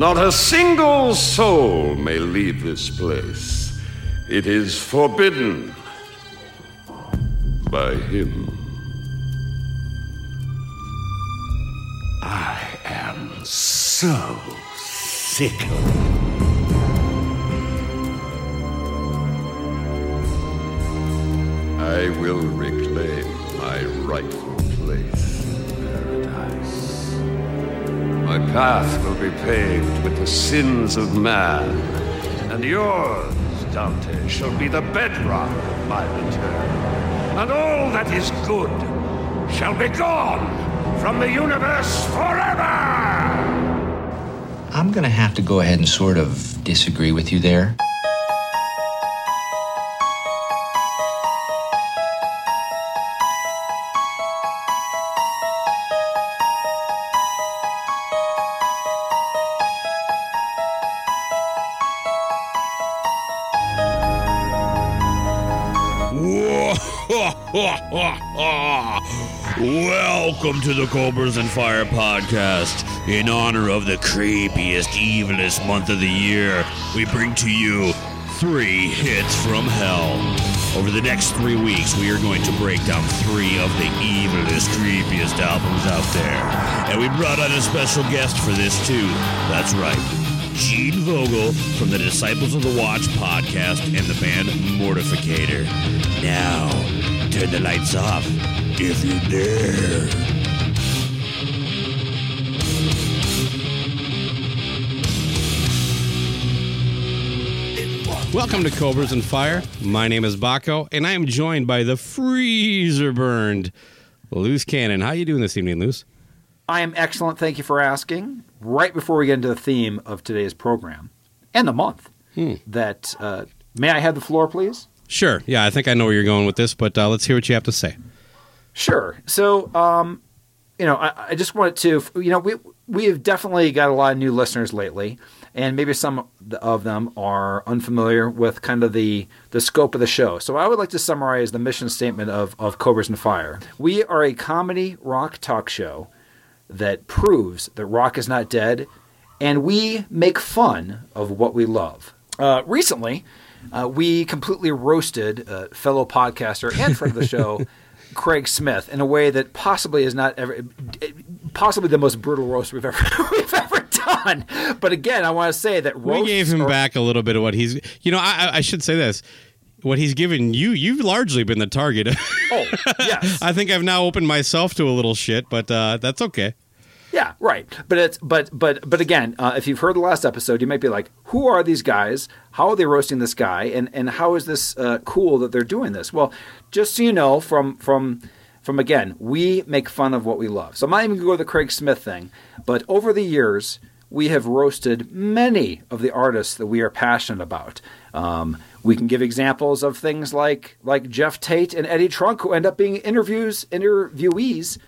Not a single soul may leave this place. It is forbidden by him. I am so sick of it. I will reclaim my rightful My path will be paved with the sins of man, and yours, Dante, shall be the bedrock of my return. And all that is good shall be gone from the universe forever! I'm to have to go ahead and sort of disagree with you there. Welcome to the Cobras and Fire podcast. In honor of the creepiest, evilest month of the year, we bring to you three hits from hell. Over the next three weeks, we are going to break down three of the evilest, creepiest albums out there. And we brought on a special guest for this, too. That's right. Gene Vogel from the Disciples of the Watch podcast and the band Mortificator. Now, turn the lights off if you dare. Welcome to Cobras and Fire. My name is Baco, and I am joined by the freezer burned Luce Cannon. How are you doing this evening, Luce? I am excellent. Thank you for asking. Right before we get into the theme of today's program and the month, that uh, may I have the floor, please? Sure. Yeah, I think I know where you're going with this, but uh, let's hear what you have to say. Sure. So, um, you know, I, I just wanted to, you know, we we have definitely got a lot of new listeners lately, and maybe some of them are unfamiliar with kind of the the scope of the show. So, I would like to summarize the mission statement of of Cobras and Fire. We are a comedy rock talk show that proves that rock is not dead, and we make fun of what we love. Uh, recently, uh, we completely roasted uh, fellow podcaster and friend of the show, Craig Smith, in a way that possibly is not ever, possibly the most brutal roast we've ever we've ever done. But again, I want to say that We gave him are- back a little bit of what he's. You know, I, I- I should say this. What he's given you, you've largely been the target. Oh, yes. I think I've now opened myself to a little shit, but uh, that's okay. Yeah, right. But it's but but but again, uh, if you've heard the last episode, you might be like, "Who are these guys? How are they roasting this guy? And and how is this uh, cool that they're doing this?" Well, just so you know, from from from again, we make fun of what we love. So I'm not even going to go to the Craig Smith thing, but over the years, we have roasted many of the artists that we are passionate about. Um, we can give examples of things like like Geoff Tate and Eddie Trunk, who end up being interviews interviewees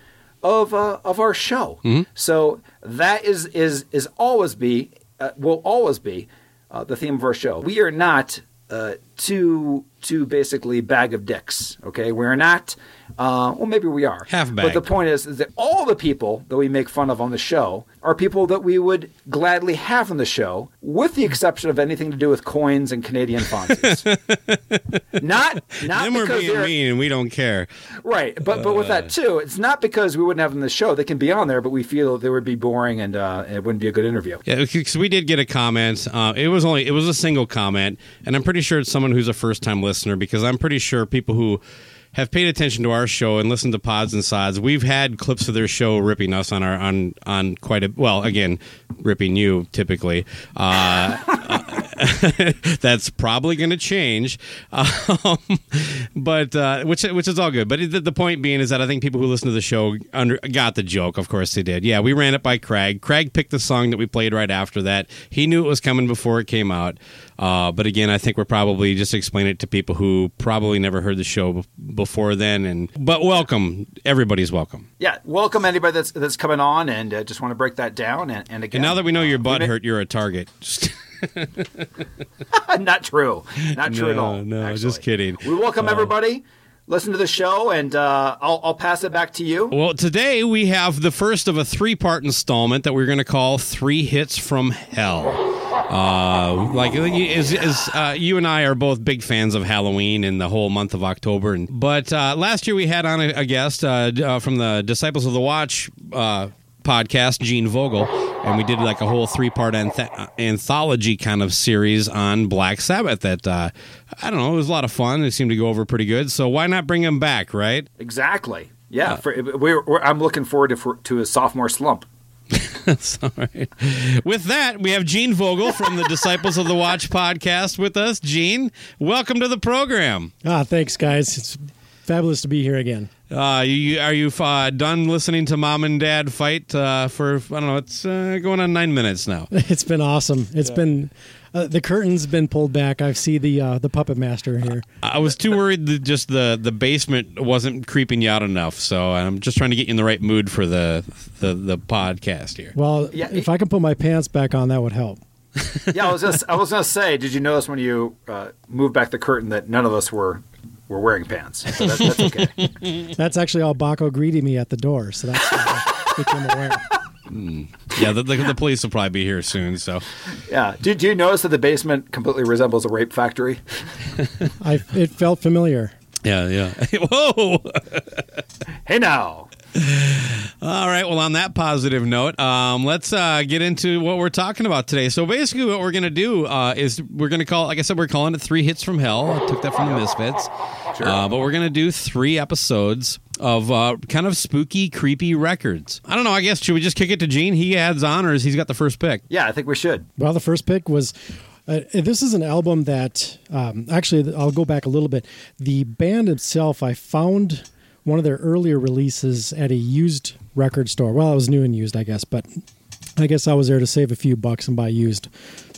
of uh, of our show. So that is is is always be uh, will always be uh, the theme of our show. We are not uh, to to basically bag of dicks. Okay, we're not. Uh, well, maybe we are Half bag. But the point is, is that all the people that we make fun of on the show are people that we would gladly have on the show, with the exception of anything to do with coins and Canadian Fonzies. not not then we're because being mean and we don't care. right, but but with Uh. that too, it's not because we wouldn't have them on the show. They can be on there, but we feel they would be boring and uh, it wouldn't be a good interview. Yeah, because we did get a comment. Uh, it was only it was a single comment, and I'm pretty sure it's someone who's a first time listener because I'm pretty sure people who have paid attention to our show and listened to pods and sods, we've had clips of their show ripping us on our on on quite a well again ripping you typically. Uh, that's probably going to change, um, but uh, which which is all good. But the, the point being is that I think people who listen to the show under got the joke. Of course they did. Yeah, we ran it by Craig. Craig picked the song that we played right after that. He knew it was coming before it came out. Uh, but again, I think we're probably just explaining it to people who probably never heard the show b- before then. And but welcome, everybody's welcome. Yeah, welcome anybody that's that's coming on, and uh, just want to break that down. And, and again, And now that we know your uh, butt hurt, you're a target. not true, not true at all. no, actually. just kidding. We welcome everybody. Listen to the show, and uh, I'll I'll pass it back to you. Well, today we have the first of a three part installment that we're going to call Three Hits from Hell. Uh, like, is, is, uh, you and I are both big fans of Halloween and the whole month of October. And, but uh, last year we had on a, a guest uh, uh, from the Disciples of the Watch uh, podcast, Gene Vogel, and we did like a whole three part anth- anthology kind of series on Black Sabbath that, uh, I don't know, it was a lot of fun. It seemed to go over pretty good. So why not bring him back, right? Exactly. Yeah, for, we're, we're, I'm looking forward to for, to a sophomore slump. Sorry. With that, we have Gene Vogel from the Disciples of the Watch podcast with us. Gene, welcome to the program. Ah, thanks, guys. It's fabulous to be here again. Uh, you, are you uh, done listening to mom and dad fight uh, for, I don't know, it's uh, going on nine minutes now. It's been awesome. It's been uh, the curtain's been pulled back. I see the uh, the puppet master here. I was too worried that just the, the basement wasn't creeping you out enough, so I'm just trying to get you in the right mood for the the, the podcast here. Well, Yeah, if I can put my pants back on, that would help. Yeah, I was just, I was gonna say, did you notice when you uh, moved back the curtain that none of us were were wearing pants? So that, that's okay. That's actually all Baco greeted me at the door, so that's why I became aware. Hmm. Yeah, the, the, the police will probably be here soon, so. Yeah. Do, do you notice that the basement completely resembles a rape factory? I it felt familiar. Yeah, yeah. Whoa! Hey now. All right. Well, on that positive note, um, let's uh, get into what we're talking about today. So basically, what we're going to do uh, is we're going to call, like I said, we're calling it Three Hits from Hell. I took that from the Misfits. Uh, but we're going to do three episodes of uh, kind of spooky, creepy records. I don't know. I guess should we just kick it to Gene? He adds honors. He's got the first pick. Yeah, I think we should. Well, the first pick was. Uh, this is an album that um, actually I'll go back a little bit. The band itself, I found one of their earlier releases at a used record store. Well, it was new and used, I guess, but I guess I was there to save a few bucks and buy used.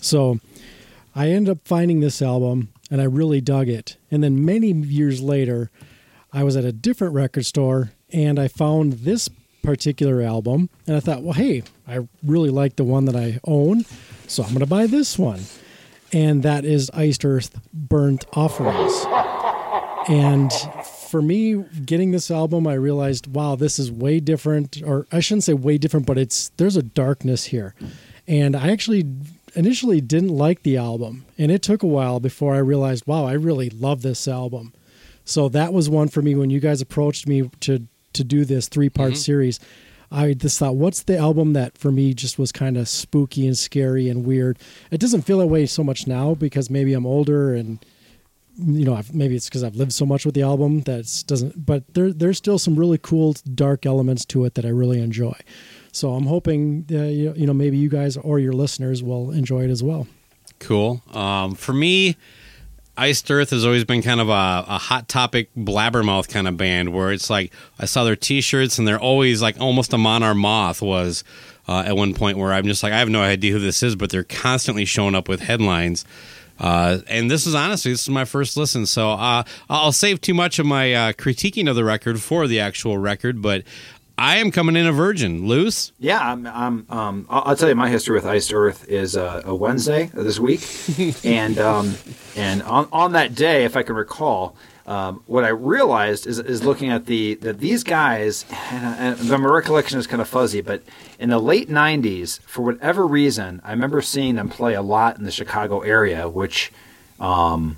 So I ended up finding this album and I really dug it. And then many years later, I was at a different record store and I found this particular album and I thought, well, hey, I really like the one that I own, so I'm going to buy this one. And that is Iced Earth Burnt Offerings. And for me, getting this album, I realized, wow, this is way different. Or I shouldn't say way different, but it's there's a darkness here. And I actually initially didn't like the album, and it took a while before I realized, wow, I really love this album. So that was one for me when you guys approached me to to do this three part mm-hmm. series. I just thought, what's the album that for me just was kind of spooky and scary and weird? It doesn't feel that way so much now because maybe I'm older and you know I've, maybe it's because I've lived so much with the album that doesn't. But there there's still some really cool dark elements to it that I really enjoy. So I'm hoping you you know maybe you guys or your listeners will enjoy it as well. Cool. Um, for me, Iced Earth has always been kind of a, a hot topic blabbermouth kind of band where it's like I saw their T-shirts and they're always like almost a Monarch Moth was uh, at one point where I'm just like I have no idea who this is, but they're constantly showing up with headlines. Uh, and this is honestly this is my first listen, so uh, I'll save too much of my uh, critiquing of the record for the actual record, but. I am coming in a virgin. Luce? Yeah, I'm. I'm um, I'll, I'll tell you my history with Iced Earth is uh, a Wednesday this week, and um, and on, on that day, if I can recall, um, what I realized is, is looking at the that these guys, and, and my recollection is kind of fuzzy, but in the late '90s, for whatever reason, I remember seeing them play a lot in the Chicago area, which. Um,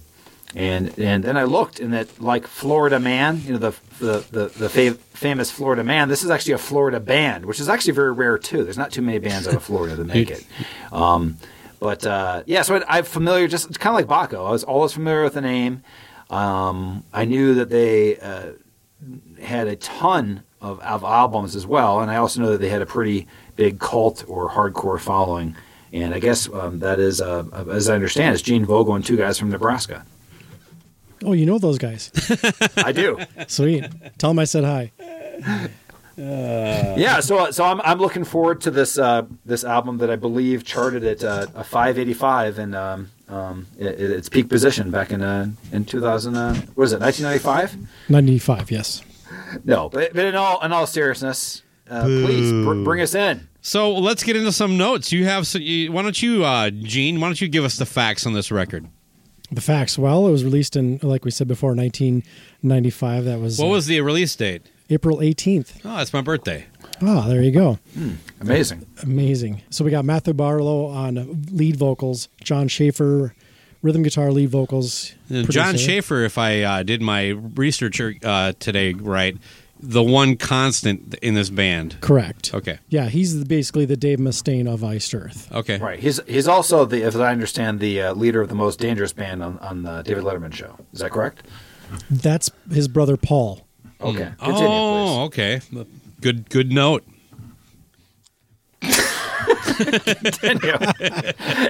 and and then I looked, and that like Florida Man, you know the the the, the fav- famous Florida Man. This is actually a Florida band, which is actually very rare too. There's not too many bands out of Florida that make it. Um, but uh, yeah, so I, I'm familiar. Just it's kind of like Baco. I was always familiar with the name. Um, I knew that they uh, had a ton of, of albums as well, and I also know that they had a pretty big cult or hardcore following. And I guess um, that is, uh, as I understand, it's Gene Vogel and two guys from Nebraska. Oh, you know those guys. I do. Sweet. Tell them I said hi. yeah, so so I'm I'm looking forward to this uh, this album that I believe charted at uh, a 585 and um, um, it, its peak position back in uh, in 2000. Uh, what is it? 1995? 95, yes. No, but, but in all in all seriousness, uh, please br- bring us in. So let's get into some notes. You have, so you, why don't you, uh, Gene? Why don't you give us the facts on this record? The facts. Well, it was released in, like we said before, 1995. That was What uh, was the release date? April 18th. Oh, that's my birthday. Ah, there you go. Amazing. Amazing. So we got Matthew Barlow on lead vocals, Jon Schaffer, rhythm guitar lead vocals. Uh, John. Schaffer, if I uh, did my research uh, today right, the one constant in this band. Correct. Okay. Yeah, he's the, basically the Dave Mustaine of Iced Earth. Okay. Right. He's he's also the, as I understand, the uh, leader of the most dangerous band on on the David Letterman show. Is that correct? That's his brother Paul. Okay. Continue, Oh, okay. Good. Good note. Continue.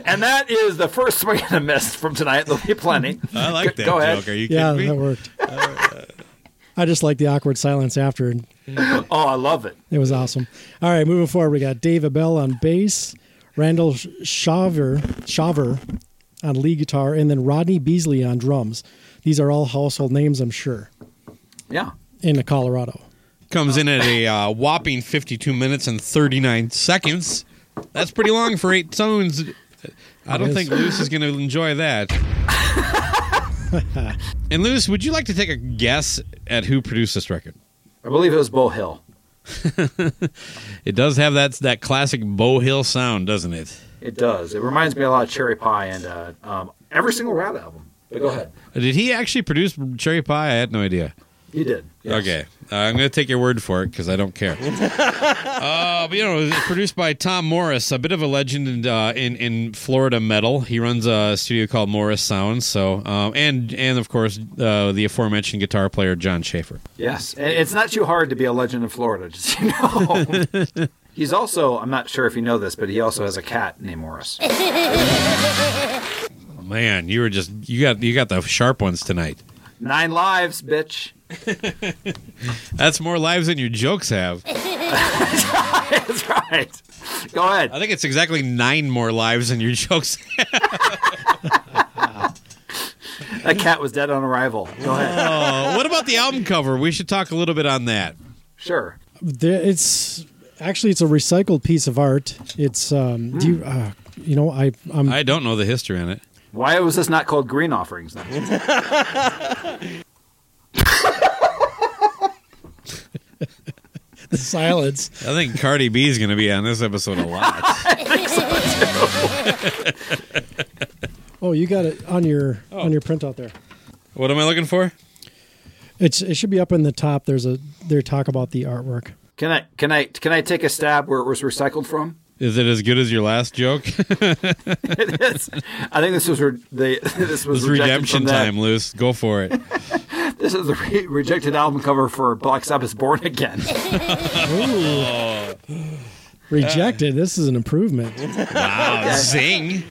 and that is the first swing and a miss from tonight. There'll be plenty. I like that Go ahead. joke. Are you Yeah, kidding that me? worked. I just like the awkward silence after. Oh, I love it. It was awesome. All right, moving forward, we got Dave Abell on bass, Randall Shawver, Shawver on lead guitar, and then Rodney Beasley on drums. These are all household names, I'm sure, Yeah. in Colorado. Comes in at a uh, whopping 52 minutes and 39 seconds. That's pretty long for eight tones. I don't think Luce is going to enjoy that. and Luce, would you like to take a guess at who produced this record? I believe it was Beau Hill. It does have that that classic Beau Hill sound, doesn't it? It does. It reminds me a lot of Cherry Pie and uh, um, every single Ratt album. But go ahead. Did he actually produce Cherry Pie? I had no idea. He did. Yes. Okay, I'm going to take your word for it because I don't care. uh, but you know, it's produced by Tom Morris, a bit of a legend in uh, in, in Florida metal. He runs a studio called Morris Sounds. So, um, and and of course, uh, the aforementioned guitar player Jon Schaffer. Yes. It's not too hard to be a legend in Florida, just you know. He's also, I'm not sure if you know this, but he also has a cat named Morris. Man, you were just you got you got the sharp ones tonight. Nine lives, bitch. That's more lives than your jokes have. That's right. Go ahead. I think it's exactly nine more lives than your jokes. That cat was dead on arrival. Go ahead. Uh, what about the album cover? We should talk a little bit on that. Sure. There, it's actually it's a recycled piece of art. It's um, do you, uh, you know I I'm I don't know the history on it. Why was this not called green offerings then? the silence. I think Cardi B is going to be on this episode a lot. Oh, you got it on your oh. on your printout there. what am I looking for? It's it should be up in the top. There's a they talk about the artwork. Can I can I can I take a stab where it was recycled from? Is it as good as your last joke? It is. I think this was re- the this was It's redemption time, Luce. Go for it. This is the re- rejected album cover for Black Sabbath's Born Again. Rejected. this is an improvement. Wow, zing.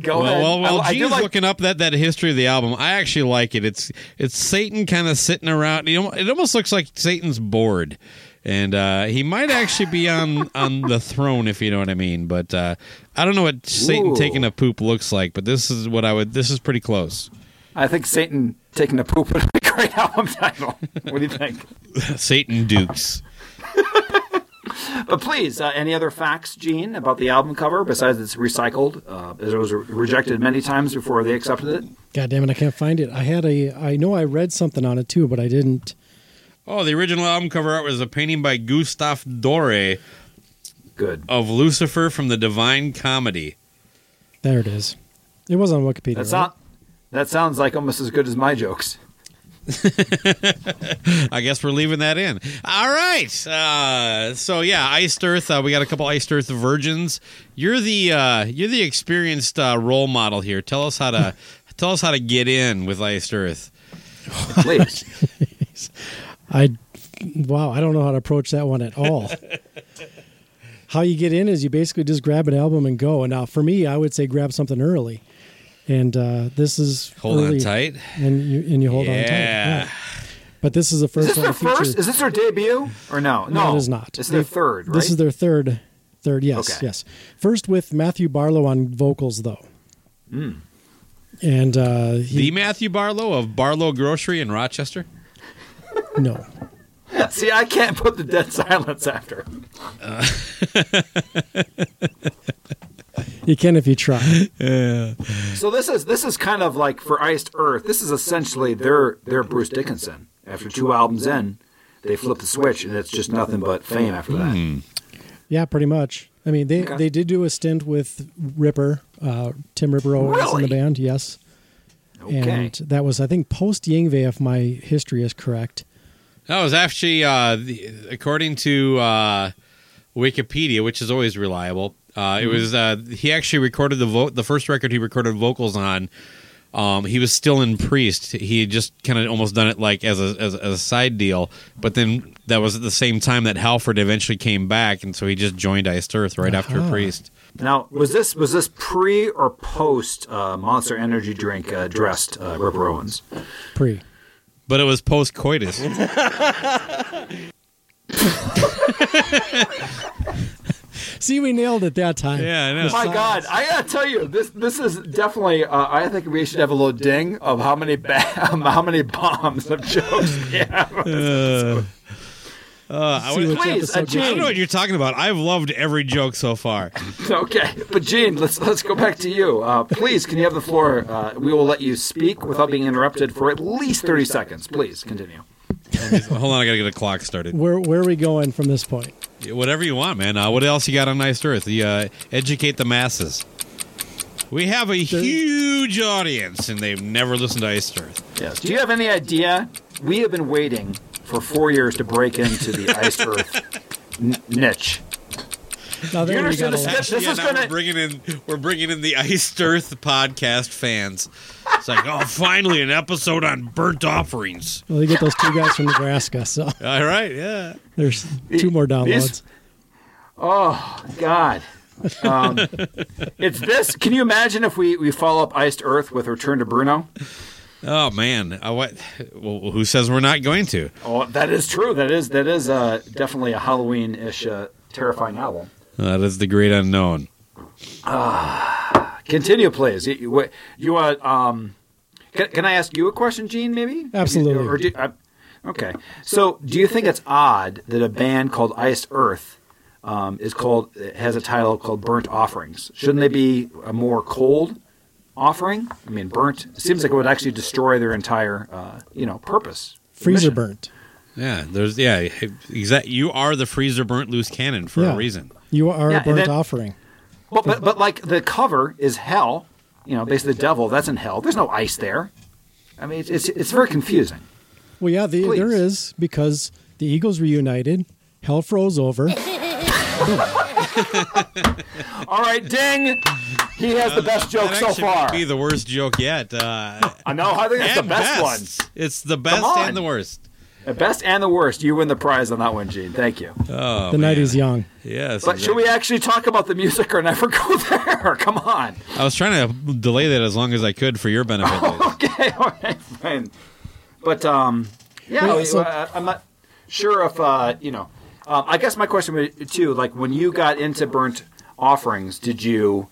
Go Well, ahead. well, well I, I Gene's like looking up that, that history of the album. I actually like it. It's it's Satan kind of sitting around. You know, it almost looks like Satan's bored, and uh, he might actually be on on the throne if you know what I mean. But uh, I don't know what Satan Ooh. taking a poop looks like. But this is what I would. This is pretty close. I think Satan taking a poop would be a great album title. What do you think? Satan Dukes. But please, uh, any other facts, Gene, about the album cover besides it's recycled? Uh, it was re- rejected many times before they accepted it. God damn it, I can't find it. I had a, I know I read something on it too, but I didn't. Oh, the original album cover art was a painting by Gustave Doré Good. of Lucifer from the Divine Comedy. There it is. It was on Wikipedia. That's right? not. That sounds like almost as good as my jokes. I guess we're leaving that in. All right. Uh, so yeah, Iced Earth. Uh, we got a couple Iced Earth virgins. You're the uh, you're the experienced uh, role model here. Tell us how to tell us how to get in with Iced Earth. Please. I wow, I don't know how to approach that one at all. how you get in is you basically just grab an album and go. And now for me, I would say grab something early. And uh, this is Hold early, on tight. and you and you hold on tight. Yeah. But this is the Is first this one their first? Is this their debut or no? No, it is not. This is their third. Right? This is their third. Third, yes, Okay. yes. First with Matthew Barlow on vocals, though. Hmm. And uh, The Matthew Barlow of Barlow Grocery in Rochester. No, See, I can't put the dead silence after. you can if you try. Yeah. So this is this is kind of like for Iced Earth. This is essentially their their Bruce Dickinson. After two albums in, they flip the switch, and it's just nothing but fame after that. Yeah, pretty much. I mean, they Okay. they did do a stint with Ripper, uh, Tim Ripper Owens in the band, yes. Okay. And that was, I think, post Yngwie, if my history is correct. That was actually, uh, the, according to uh, Wikipedia, which is always reliable. Uh, It was uh, he actually recorded the vo- the first record he recorded vocals on. Um, he was still in Priest. He had just kind of almost done it like as a, as, a- as a side deal, but then that was at the same time that Halford eventually came back, and so he just joined Iced Earth right after Uh-huh. Priest. Now, was this was this pre or post uh, Monster Energy drink uh, dressed uh, Ripper Owens? Pre. But it was post coitus. See, we nailed it that time. Yeah, I know. My God, I gotta tell you, this this is definitely. Uh, I think we should have a little ding of how many ba- how many bombs of jokes we have. Uh, I would- Please, uh, gets- I don't know what you're talking about. I've loved every joke so far. Okay, but Gene, let's let's go back to you. Uh, please, can you have the floor? Uh, we will let you speak without being interrupted for at least thirty seconds. Please continue. Hold on, I gotta get a clock started. Where where are we going from this point? Whatever you want, man. Uh, what else you got on Iced Earth? The, uh, educate the masses. We have a huge audience, and they've never listened to Iced Earth. Yes. Do you have any idea? We have been waiting for four years to break into the iced earth n- niche. Now Do you there we understand got this? a- This Actually, yeah, is now gonna- we're bringing in we're bringing in the Iced Earth podcast fans. It's like, oh, finally an episode on burnt offerings. Well, you get those two guys from Nebraska, so All right, yeah. there's two more downloads. These- Oh God. Um, it's this. Can you imagine if we, we follow up Iced Earth with Return to Bruno? Oh man, uh, what? Well, who says we're not going to? Oh, that is true. That is that is uh, definitely a Halloween-ish uh, terrifying album. That is the great unknown. Continue, please. You, you, you uh, um, can, can I ask you a question, Gene? Maybe Absolutely. Or do, uh, okay. So, do you think it's odd that a band called Iced Earth um, is called has a title called Burnt Offerings? Shouldn't they be a more cold offering? I mean, burnt seems like it would actually destroy their entire, uh, you know, purpose. Freezer mission. burnt. Yeah, there's yeah, exact. You are the freezer burnt loose cannon for Yeah. a reason. You are Yeah, a burnt then- offering. But, but but like the cover is hell. You know, basically the devil. That's in hell. There's no ice there. I mean, it's it's, it's very confusing. Well, yeah, the, there is because the Eagles reunited. Hell froze over. All right, ding. He has the best joke That so actually far. might be the worst joke yet. Uh, I know. I think it's the and best, best. It's the best and the worst. The best and the worst. You win the prize on that one, Gene. Thank you. Oh, the night is young. Yes. But should we actually talk about the music or never go there? Come on. I was trying to delay that as long as I could for your benefit. Liz. Okay, all right, fine. But um, yeah, Well, I- so- I, I'm not sure if uh, you know. Um, I guess my question would too, like when you got into burnt offerings, did you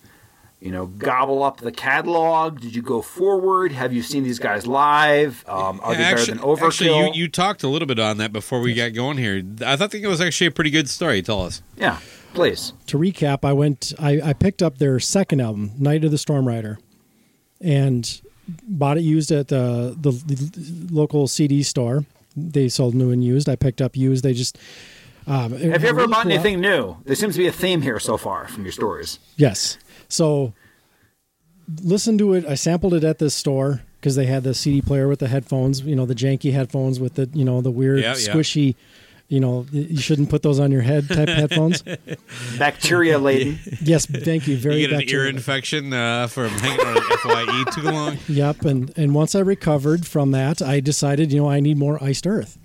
you know, gobble up the catalog? Did you go forward? Have you seen these guys live? Um, are they actually, better than Overkill? Actually, you, you talked a little bit on that before we got going here. I thought it was actually a pretty good story. Tell us. yeah, please. to recap, I went. I, I picked up their second album, Night of the Storm Rider, and bought it used at the, the the local CD store. They sold new and used. I picked up used. They just. Um, Have you ever really bought cool- anything new? There seems to be a theme here so far from your stories. Yes. So listen to it. I sampled it at this store because they had the CD player with the headphones. You know, the janky headphones with the you know the weird Yeah, yeah. squishy. You know, you shouldn't put those on your head type headphones. Bacteria laden. Yes, thank you. Very You get an ear infection uh, from hanging on an FYE too long. Yep, and and once I recovered from that, I decided, you know, I need more iced earth.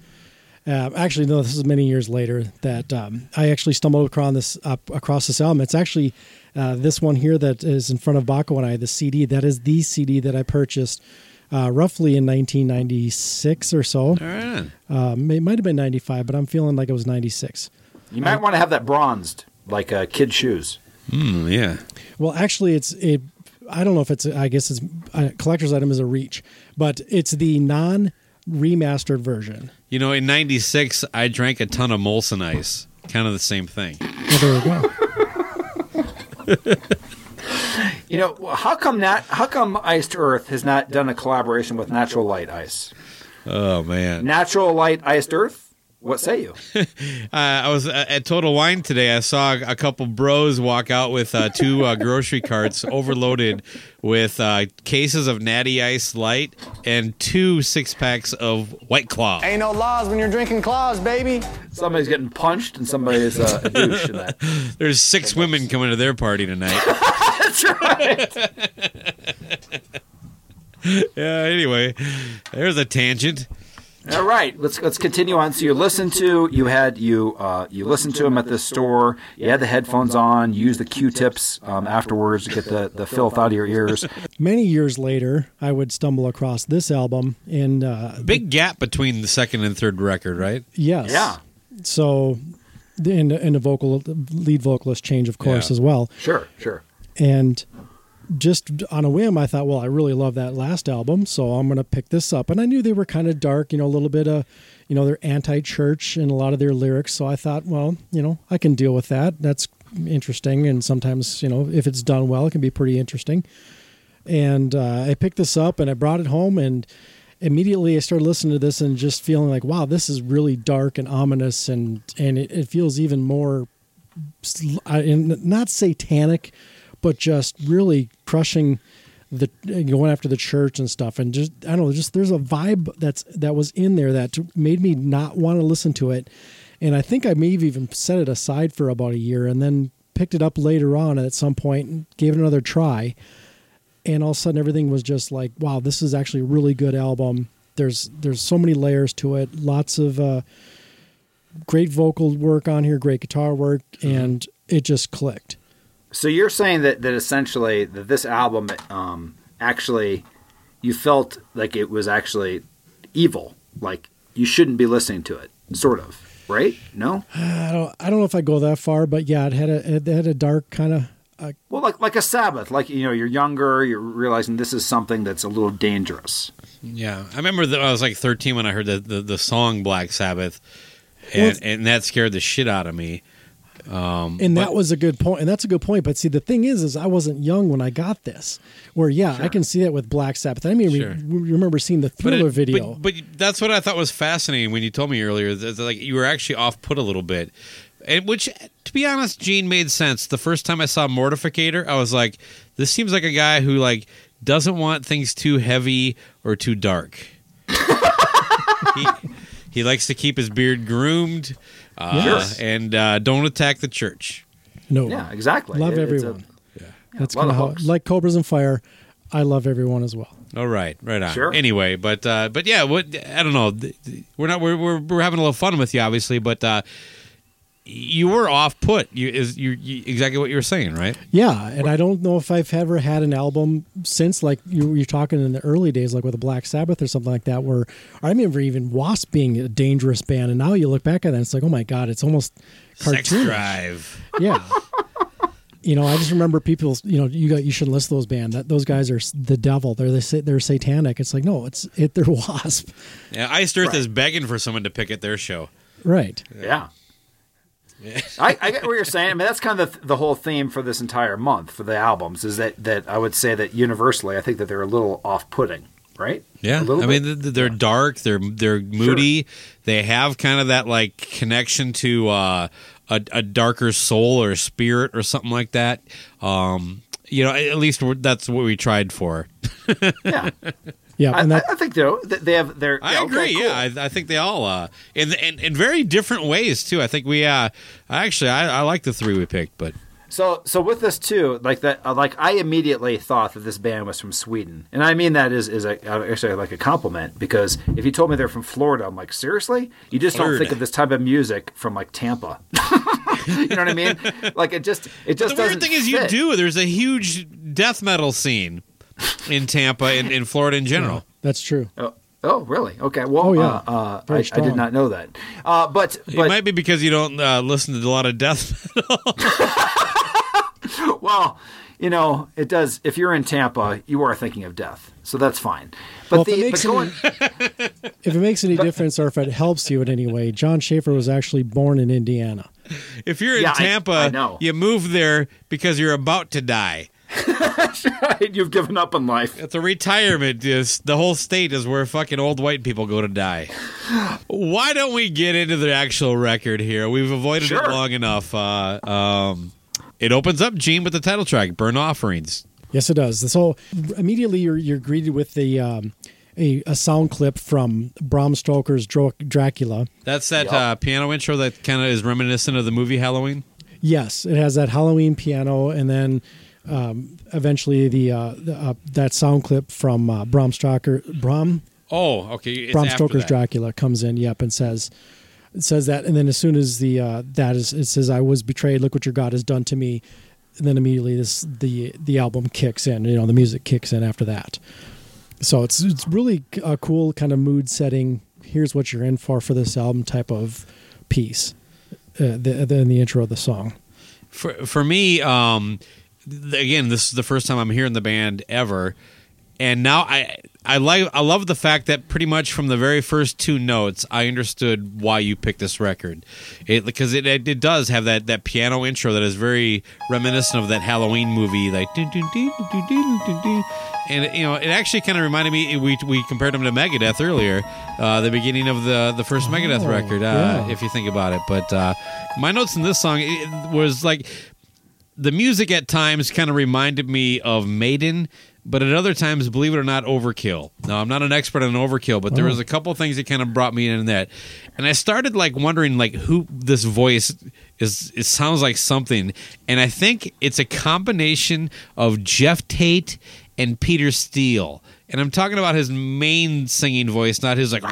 Uh, actually, no, this is many years later that um, I actually stumbled across this up across this album. It's actually uh, this one here that is in front of Baco and I, the CD. That is the CD that I purchased uh, roughly in 1996 or so. All right. Um, it might have been 95, but I'm feeling like it was 96. You might want to have that bronzed, like uh, kid shoes. Mm, yeah. Well, actually, it's it. I don't know if it's. I guess it's a collector's item is a reach, but it's the non remastered version. You know, in '96, I drank a ton of Molson Ice. Kind of the same thing. Well, there you go. You know, how come not? How come Iced Earth has not done a collaboration with Natural Light Ice? Oh man. Natural Light Iced Earth. What say you? Uh, I was uh, at Total Wine today. I saw a couple bros walk out with uh, two uh, grocery carts overloaded with uh, cases of Natty Ice Light and two six packs of White Claw. Ain't no laws when you're drinking claws, baby. Somebody's getting punched and somebody's uh, a douche in that. There's six women coming to their party tonight. That's right. yeah. Anyway, there's a tangent. All right, let's let's continue on. So you listened to you had you uh, you listened to him at the store. You had the headphones on. You used the Q-tips um, afterwards to get the, the filth out of your ears. Many years later, I would stumble across this album, and uh, Big gap between the second and third record, right? yes, Yeah, So, the- and and a vocal lead vocalist change, of course, Yeah. as well. sure, sure. And just on a whim, I thought, well, I really love that last album, so I'm going to pick this up. And I knew they were kind of dark, you know, a little bit of, you know, they're anti-church in a lot of their lyrics. So I thought, well, you know, I can deal with that. That's interesting, and sometimes, you know, if it's done well, it can be pretty interesting. And uh, I picked this up and I brought it home, and immediately I started listening to this and just feeling like, wow, this is really dark and ominous, and and it, it feels even more, not satanic, but just really crushing the going after the church and stuff. And just I don't know just there's a vibe that's that was in there that made me not want to listen to it. And I think I may have even set it aside for about a year and then picked it up later on at some point and gave it another try. And all of a sudden everything was just like wow this is actually a really good album. There's there's so many layers to it. Lots of uh great vocal work on here great guitar work and it just clicked So you're saying that that essentially that this album um, actually you felt like it was actually evil, like you shouldn't be listening to it, sort of, right? No. I don't I don't know if I go that far, but yeah, it had a it had a dark kind of Well, like like a Sabbath, like you know, you're younger, you're realizing this is something that's a little dangerous. Yeah, I remember that I was like 13 when I heard the the, the song Black Sabbath, and, and that scared the shit out of me. Um, and that was a good point, and that's a good point. But see, the thing is, is I wasn't young when I got this. Where yeah, I can see that with Black Sabbath. I mean, Sure. re- remember seeing the but Thriller it- video. But, but that's what I thought was fascinating when you told me earlier that, that, like you were actually off put a little bit, and which to be honest, Gene made sense. The first time I saw Mortificator, I was like, this seems like a guy who like doesn't want things too heavy or too dark. he, he likes to keep his beard groomed, uh, Yes. and uh, don't attack the church. no, Yeah, exactly. love It- it's a- everyone. That's a kind of of how, like Cobras and Fire. I love everyone as well. All right, right on. Sure. Anyway, but uh, but yeah, what I don't know. th- th- We're not we're we're, we're having a little fun with you, obviously, but uh, you were off put. You is you, you exactly what you were saying, right? Yeah, and I don't know if I've ever had an album since like you you're talking in the early days, like with a Black Sabbath or something like that, where I remember even Wasp being a dangerous band, and now you look back at that, and it's like, oh my god, it's almost cartoon. Drive. Yeah, you know, I just remember people. You know, you got you should list those band. That those guys are the devil. They're they they're satanic. It's like no, it's it. They're Wasp, Yeah, Iced Earth Right. is begging for someone to pick at their show. right? Yeah. I, I get what you're saying. I mean, that's kind of the, the whole theme for this entire month for the albums is that, that I would say that universally, I think that they're a little off putting, right? Yeah, I mean bit. th- they're dark, they're they're moody. They have kind of that like connection to uh, a, a darker soul or spirit or something like that. Um, you know, at least that's what we tried for. yeah. Yeah, I, and that I, I think though that they have their. I yeah, okay, agree. cool. Yeah, I, I think they all uh, in, in in very different ways too. I think we uh, actually I, I like the three we picked, but So, so with this too, like that, uh, like I immediately thought that this band was from Sweden, and I mean that is is a, uh, actually like a compliment because if you told me they're from Florida, I'm like, seriously, you just don't think of this type of music from like Tampa. you know what I mean? Like it just it just the weird doesn't thing is you do. There's a huge death metal scene in Tampa and in Florida in general. that's true. Oh, oh, really? Okay. Well, Oh, yeah. uh, uh, I, I did not know that. Uh, but It might be because you don't uh, listen to a lot of death metal. well, you know, it does. If you're in Tampa, you are thinking of death, so that's fine. But Well, if it the makes but going, If it makes any difference or if it helps you in any way, Jon Schaffer was actually born in Indiana. If you're in Yeah, I- Tampa, I know. you move there because you're about to die. you've given up on life. It's a retirement. Is the whole state is where fucking old white people go to die. Why don't we get into the actual record here? We've avoided Sure. it long enough. Uh, um, it opens up Gene with the title track, "Burn Offerings." Yes, it does. So immediately you're you're greeted with the um, a, a sound clip from Bram Stoker's Dro- Dracula. That's that uh, piano intro that kind of is reminiscent of the movie Halloween. Yes, it has that Halloween piano, and then um, eventually the, uh, the uh, that sound clip from uh, Bram Stoker Bram Oh, okay. It's Bram Stoker's. Dracula comes in. Yep, and says says that, and then as soon as the uh, that is it says I was betrayed. Look what your God has done to me. And then immediately this the the album kicks in. You know the music kicks in after that. So it's it's really a cool kind of mood setting. Here's what you're in for for this album type of piece. Uh, the, the in the intro of the song. For for me, um, again, this is the first time I'm hearing the band ever, and now I I like I love the fact that pretty much from the very first two notes, I understood why you picked this record, it because it, it it does have that that piano intro that is very reminiscent of that Halloween movie, like and you know it actually kind of reminded me we we compared them to Megadeth earlier, uh, the beginning of the the first Megadeth Oh, record, uh, yeah. if you think about it. But uh, my notes in this song it was like the music at times kind of reminded me of Maiden, but at other times, believe it or not, Overkill. Now, I'm not an expert on Overkill, but there oh. was a couple things that kind of brought me in that, and I started like wondering like who this voice is. It sounds like something, and I think it's a combination of Geoff Tate and Peter Steele. And I'm talking about his main singing voice, not his like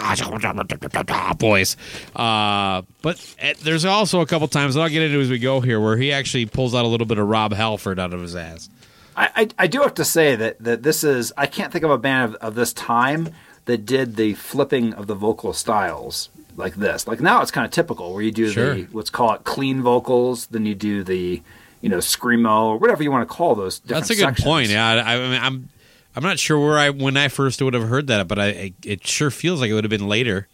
voice. Uh, but uh, there's also a couple times, and I'll get into as we go here, where he actually pulls out a little bit of Rob Halford out of his ass. I, I, I do have to say that, that this is I can't think of a band of, of this time that did the flipping of the vocal styles like this. Like now it's kind of typical where you do Sure. the let's call it clean vocals, then you do the you know screamo or whatever you want to call those. Different That's a good sections. point. Yeah, I, I mean, I'm I'm not sure where I when I first would have heard that, but I, I it sure feels like it would have been later.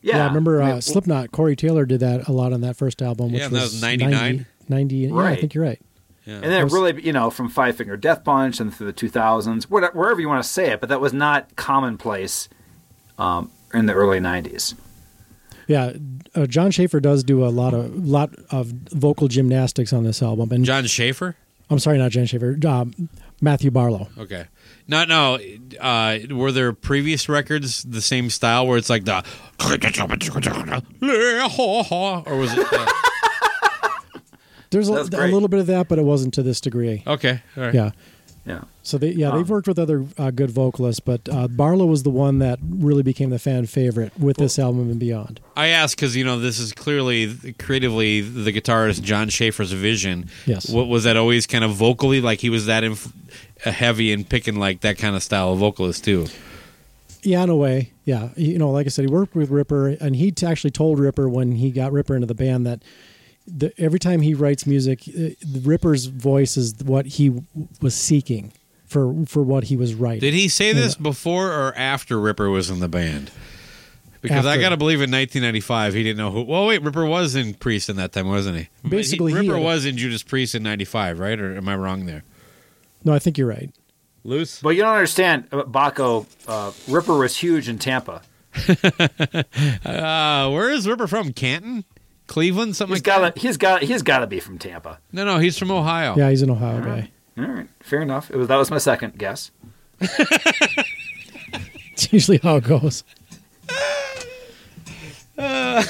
Yeah, Yeah, I remember I uh, mean, Slipknot. Corey Taylor did that a lot on that first album, which Yeah, that was, was 99? 90, 90 Yeah, I think you're right. And then it really, you know, from Five Finger Death Punch and through the 2000s, whatever, wherever you want to say it, but that was not commonplace um, in the early 90s. Yeah, uh, Jon Schaffer does do a lot of lot of vocal gymnastics on this album, and Jon Schaffer. I'm sorry, not Jon Schaffer, um, Matthew Barlow. Okay. No, no. Uh, were there previous records the same style where it's like the or was it? Uh, There's a, a little bit of that, but it wasn't to this degree. okay. All right. Yeah. Yeah. So they, yeah, they've Um, worked with other uh, good vocalists, but uh, Barlow was the one that really became the fan favorite with this album and beyond. I ask because you know this is clearly creatively the guitarist Jon Schaffer's vision. Yes. What was that always kind of vocally like he was that inf- heavy and picking like that kind of style of vocalist too. Yeah, in a way. Yeah. You know, like I said, he worked with Ripper, and he t- actually told Ripper when he got Ripper into the band that the, every time he writes music, uh, the Ripper's voice is what he w- was seeking for for what he was writing. Did he say this before or after Ripper was in the band? Because I got to believe in 1995 he didn't know who. Well, wait, Ripper was in Priest in that time, wasn't he? Basically, He- he Ripper had was in Judas Priest in 95, right? Or am I wrong there? No, I think you're right. Luce? But you don't understand, uh, Baco. Uh, Ripper was huge in Tampa. Uh, where is Ripper from? Canton? Cleveland? Something He's like got that? He's got. He's got to be from Tampa. No, no, he's from Ohio. Yeah, he's an Ohio guy. All right, fair enough. It was that was my second guess. It's usually how it goes.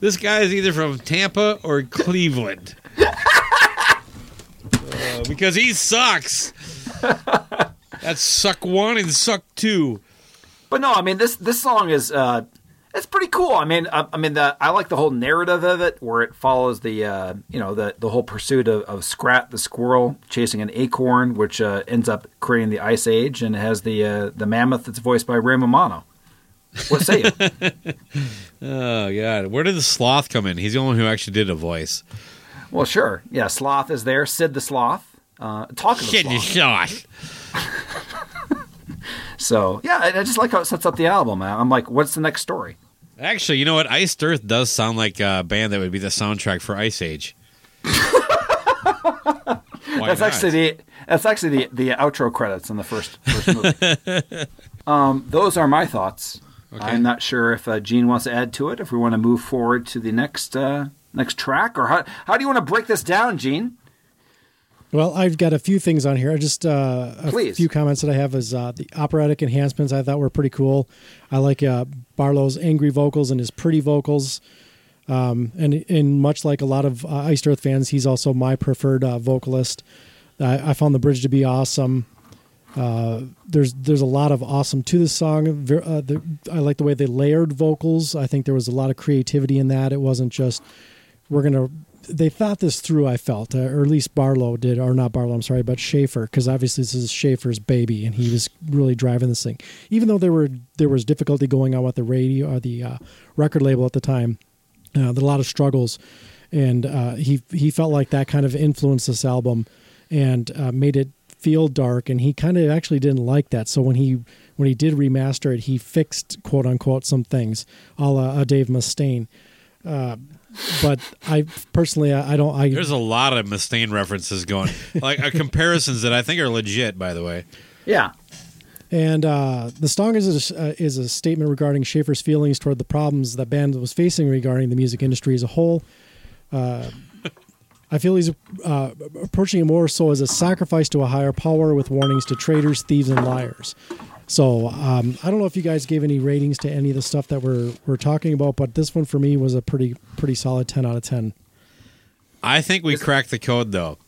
This guy is either from Tampa or Cleveland. Uh, because he sucks. That's suck one and suck two. But no, I mean this this song is uh, it's pretty cool. I mean, I, I mean the I like the whole narrative of it, where it follows the uh, you know the the whole pursuit of, of Scrat the squirrel chasing an acorn, which uh, ends up creating the ice age, and it has the uh, the mammoth that's voiced by Ray Romano. What say you? Oh, God. Where did the sloth come in? He's the only one who actually did a voice. Well, sure, yeah. Sloth is there. Sid the sloth. Uh, talk of the sloth. So yeah, I, I just like how it sets up the album. I'm like, what's the next story? Actually, you know what? Iced Earth does sound like a band that would be the soundtrack for Ice Age. That's not? actually the that's actually the, the outro credits in the first first movie. um, those are my thoughts. I'm not sure if uh, Gene wants to add to it. If we want to move forward to the next uh, next track, or how how do you want to break this down, Gene? Well, I've got a few things on here. I just uh, a Please. few comments that I have is uh, the operatic enhancements. I thought were pretty cool. I like uh, Barlow's angry vocals and his pretty vocals. Um, and and much like a lot of uh, Iced Earth fans, he's also my preferred uh, vocalist. I, I found the bridge to be awesome. Uh, there's there's a lot of awesome to this song. Uh, the, I like the way they layered vocals. I think there was a lot of creativity in that. It wasn't just we're gonna. They thought this through. I felt, uh, or at least Barlow did, or not Barlow. I'm sorry, but Schaffer, because obviously this is Schaffer's baby, and he was really driving this thing. Even though there were there was difficulty going on with the radio or the uh, record label at the time, uh, a lot of struggles, and uh, he he felt like that kind of influenced this album, and uh, made it feel dark. And he kind of actually didn't like that. So when he when he did remaster it, he fixed quote unquote some things, a la uh, Dave Mustaine. But I personally, I, I don't. I There's a lot of Mustaine references going, like uh, comparisons that I think are legit. By the way, Yeah, And uh, the song is a, uh, is a statement regarding Schaffer's feelings toward the problems the band was facing regarding the music industry as a whole. Uh, I feel he's uh, approaching it more so as a sacrifice to a higher power with warnings to traitors, thieves, and liars. So um, I don't know if you guys gave any ratings to any of the stuff that we're we're talking about, but this one for me was a pretty pretty solid ten out of ten. I think we cracked the code though.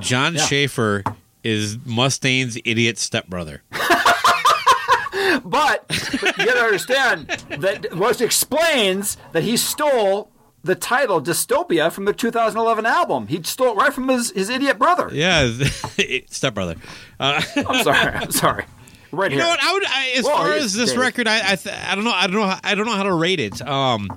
Jon Yeah. Schaffer is Mustaine's idiot stepbrother. but, but you got to understand that what explains that he stole the title "Dystopia" from the 2011 album. He stole it right from his, his idiot brother. Yeah, stepbrother. Uh, I'm sorry. I'm sorry. Right you here. know what? I would, I, as Well, far as this Dave. record, I I, th- I don't know. I don't know. how- I don't know how to rate it. Um,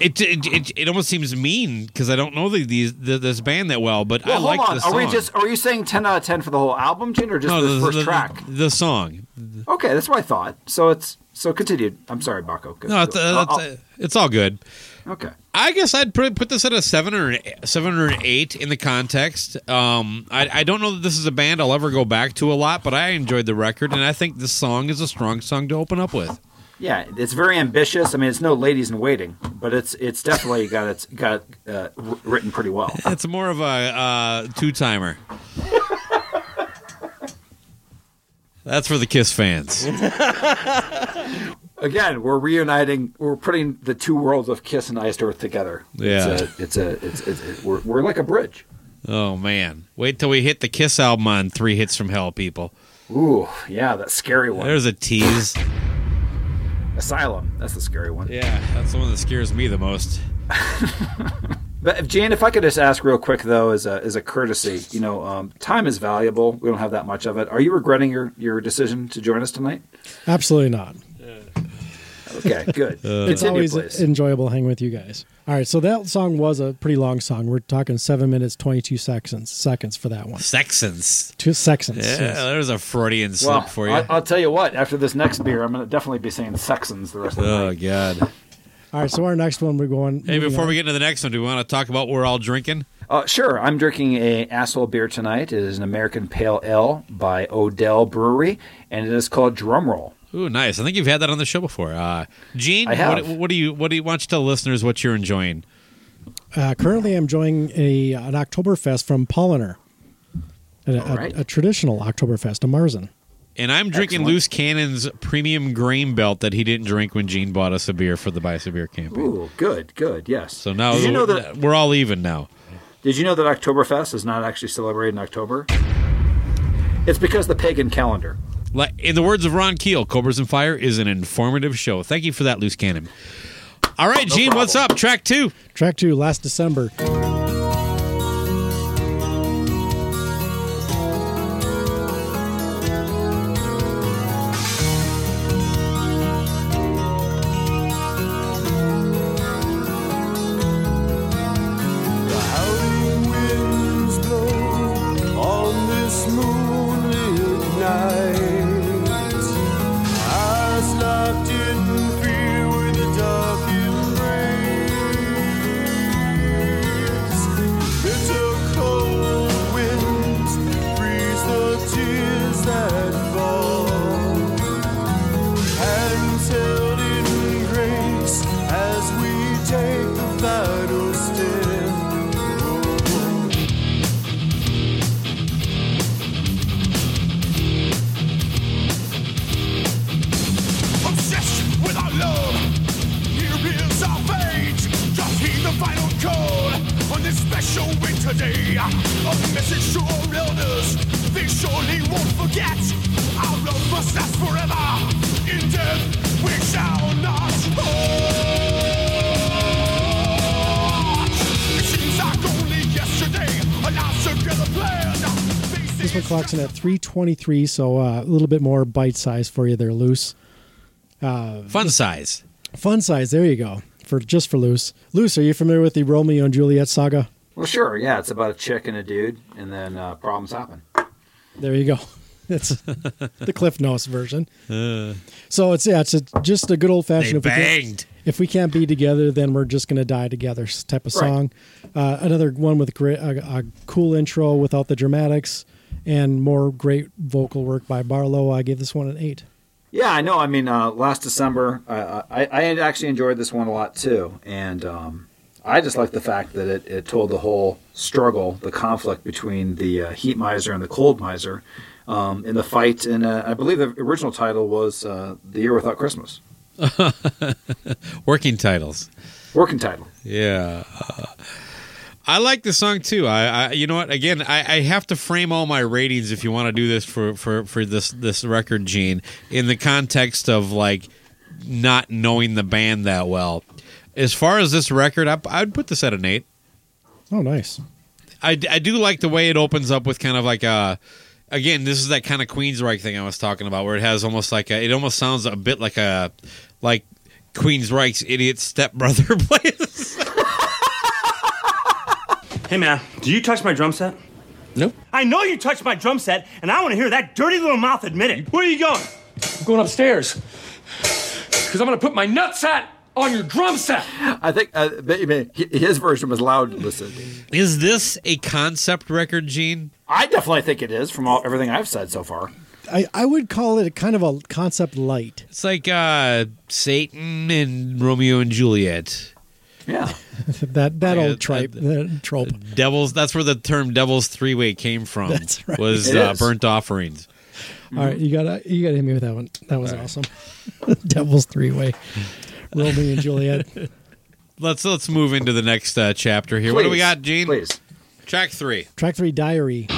it it, it, it almost seems mean because I don't know the, these the, this band that well, but Well, I like on. the Are we just? Are you saying 10 out of 10 for the whole album, Gene, or just no, the, the, first the- track? The song. Okay, that's what I thought. So it's so continued. I'm sorry, Baco. No, it's, uh, it's, uh, it's all good. Okay. I guess I'd put put this at a seven or an, seven or an eight in the context. Um, I, I don't know that this is a band I'll ever go back to a lot, but I enjoyed the record, and I think this song is a strong song to open up with. Yeah, it's very ambitious. I mean, it's no ladies in waiting, but it's it's definitely got it's got uh, written pretty well. It's more of a uh, two timer. That's for the Kiss fans. Again, we're reuniting. We're putting the two worlds of Kiss and Iced Earth together. Yeah. it's a, it's a it's, it's, it's we're, we're like a bridge. Oh man, wait till we hit the Kiss album on Three Hits from Hell, people. Ooh, yeah, that scary one. There's a tease. Asylum. That's the scary one. Yeah, that's the one that scares me the most. But if, Jane, if I could just ask real quick though, as a as a courtesy, you know, um, time is valuable. We don't have that much of it. Are you regretting your your decision to join us tonight? Absolutely not. Okay, good. it's Continue, always please. enjoyable hanging with you guys. All right, so that song was a pretty long song. We're talking seven minutes twenty two seconds seconds for that one. Sexons. Two seconds. Yeah, yes. there's a Freudian slip well, for you. I, I'll tell you what. After this next beer, I'm going to definitely be saying Sexons the rest of the oh night. God. All right, so our next one we're going. Hey, before on. we get into the next one, do we want to talk about what we're all drinking? Uh, sure. I'm drinking a asshole beer tonight. It is an American Pale Ale by Odell Brewery, and it is called Drumroll. Ooh, nice. I think you've had that on the show before. Uh, Gene, I have. What, what do you what do you why don't tell listeners what you're enjoying? Uh, currently, I'm enjoying a an Oktoberfest from Paulaner, a, a- right. a traditional Oktoberfest, a Marzen. And I'm drinking Excellent. Loose Cannon's premium grain belt that he didn't drink when Gene bought us a beer for the Buy a Beer campaign. Ooh, good, good. Yes. So now did you know that? we're all even now. Did you know that Oktoberfest is not actually celebrated in October? It's because the pagan calendar. Like in the words of Ron Keel, Cobras and Fire is an informative show. Thank you for that, Loose Cannon. All right, No Gene, what's up? Track two. Track two, last December. This one clocks in at 323, so uh, a little bit more bite size for you there, loose. Fun size. Fun size, there you go. For just for loose. Loose, are you familiar with the Romeo and Juliet saga? Well, sure. Yeah, it's about a chick and a dude, and then uh, problems happen. There you go. It's the Cliff Notes version. so it's yeah, it's a, just a good old They fashioned. banged. If we can't be together, then we're just gonna die together type of Right. song. Uh, another one with great, a, a cool intro without the dramatics, and more great vocal work by Barlow. I gave this one an eight. Yeah, I know. I mean, uh, last December, I, I, I actually enjoyed this one a lot too, and um, I just like the fact that it, it told the whole struggle, the conflict between the uh, heat miser and the cold miser um, in the fight. And uh, I believe the original title was uh, "The Year Without Christmas." Working titles. Working title. Yeah. I like the song too. I, I you know what? Again, I, I have to frame all my ratings if you want to do this for, for, for this this record, Gene, in the context of like not knowing the band that well. As far as this record, I, I'd put this at an eight. Oh, nice. I, I do like the way it opens up with kind of like a. Again, this is that kind of Queensryche thing I was talking about, where it has almost like a. It almost sounds a bit like a, like Queensryche's idiot stepbrother plays. Hey man, did you touch my drum set? Nope. I know you touched my drum set, and I want to hear that dirty little mouth admit it. Where are you going? I'm going upstairs because I'm going to put my nutsack on your drum set. I think uh, I mean, his version was loud. Listen, Is this a concept record, Gene? I definitely think it is from all, everything I've said so far. I, I would call it a kind of a concept light. It's like uh, Satan and Romeo and Juliet. Yeah, that that old tripe, that trope. Devils. That's where the term "devil's three way" came from. That's right. Was uh, burnt offerings. All right, you gotta you gotta hit me with that one. That was awesome. Devil's three way, Romeo and Juliet. Let's let's move into the next uh, chapter here. What do we got, Gene? Please. Track three. Track three, Diary.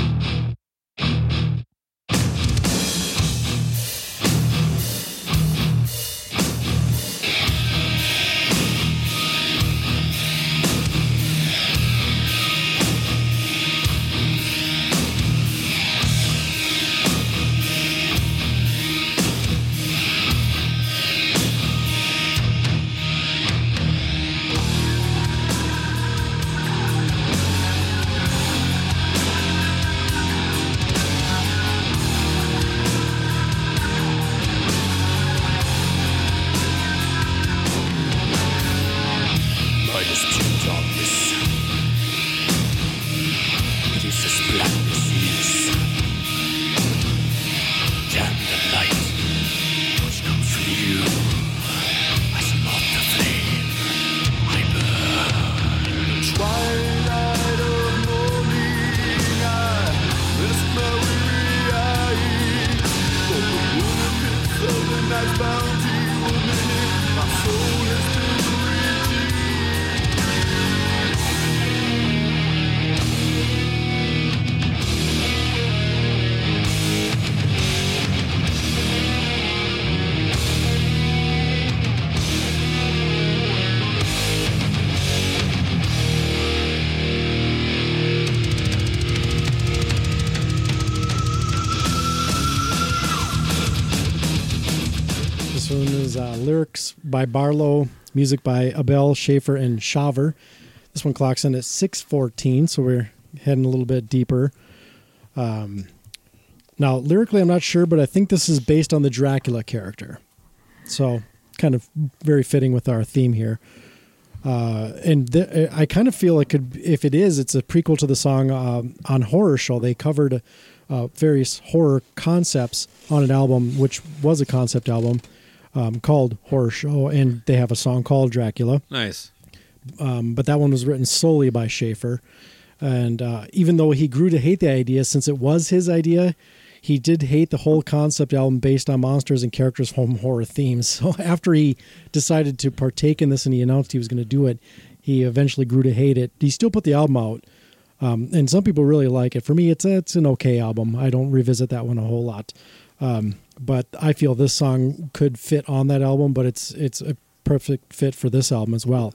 By Barlow, music by Abell, Schaffer, and Shawver. This one clocks in at 614, so we're heading a little bit deeper. Um, now, lyrically, I'm not sure, but I think this is based on the Dracula character. So, kind of very fitting with our theme here. Uh, and th- I kind of feel it could, if it is, it's a prequel to the song um, on Horror Show. They covered uh, various horror concepts on an album, which was a concept album um, called Horror Show, and they have a song called Dracula. Nice. Um, but that one was written solely by Schaffer. And uh, even though he grew to hate the idea, since it was his idea, he did hate the whole concept album based on monsters and characters from horror themes. So after he decided to partake in this and he announced he was going to do it, he eventually grew to hate it. He still put the album out, um, and some people really like it. For me, it's a, it's an okay album. I don't revisit that one a whole lot, um, but I feel this song could fit on that album. But it's it's a perfect fit for this album as well.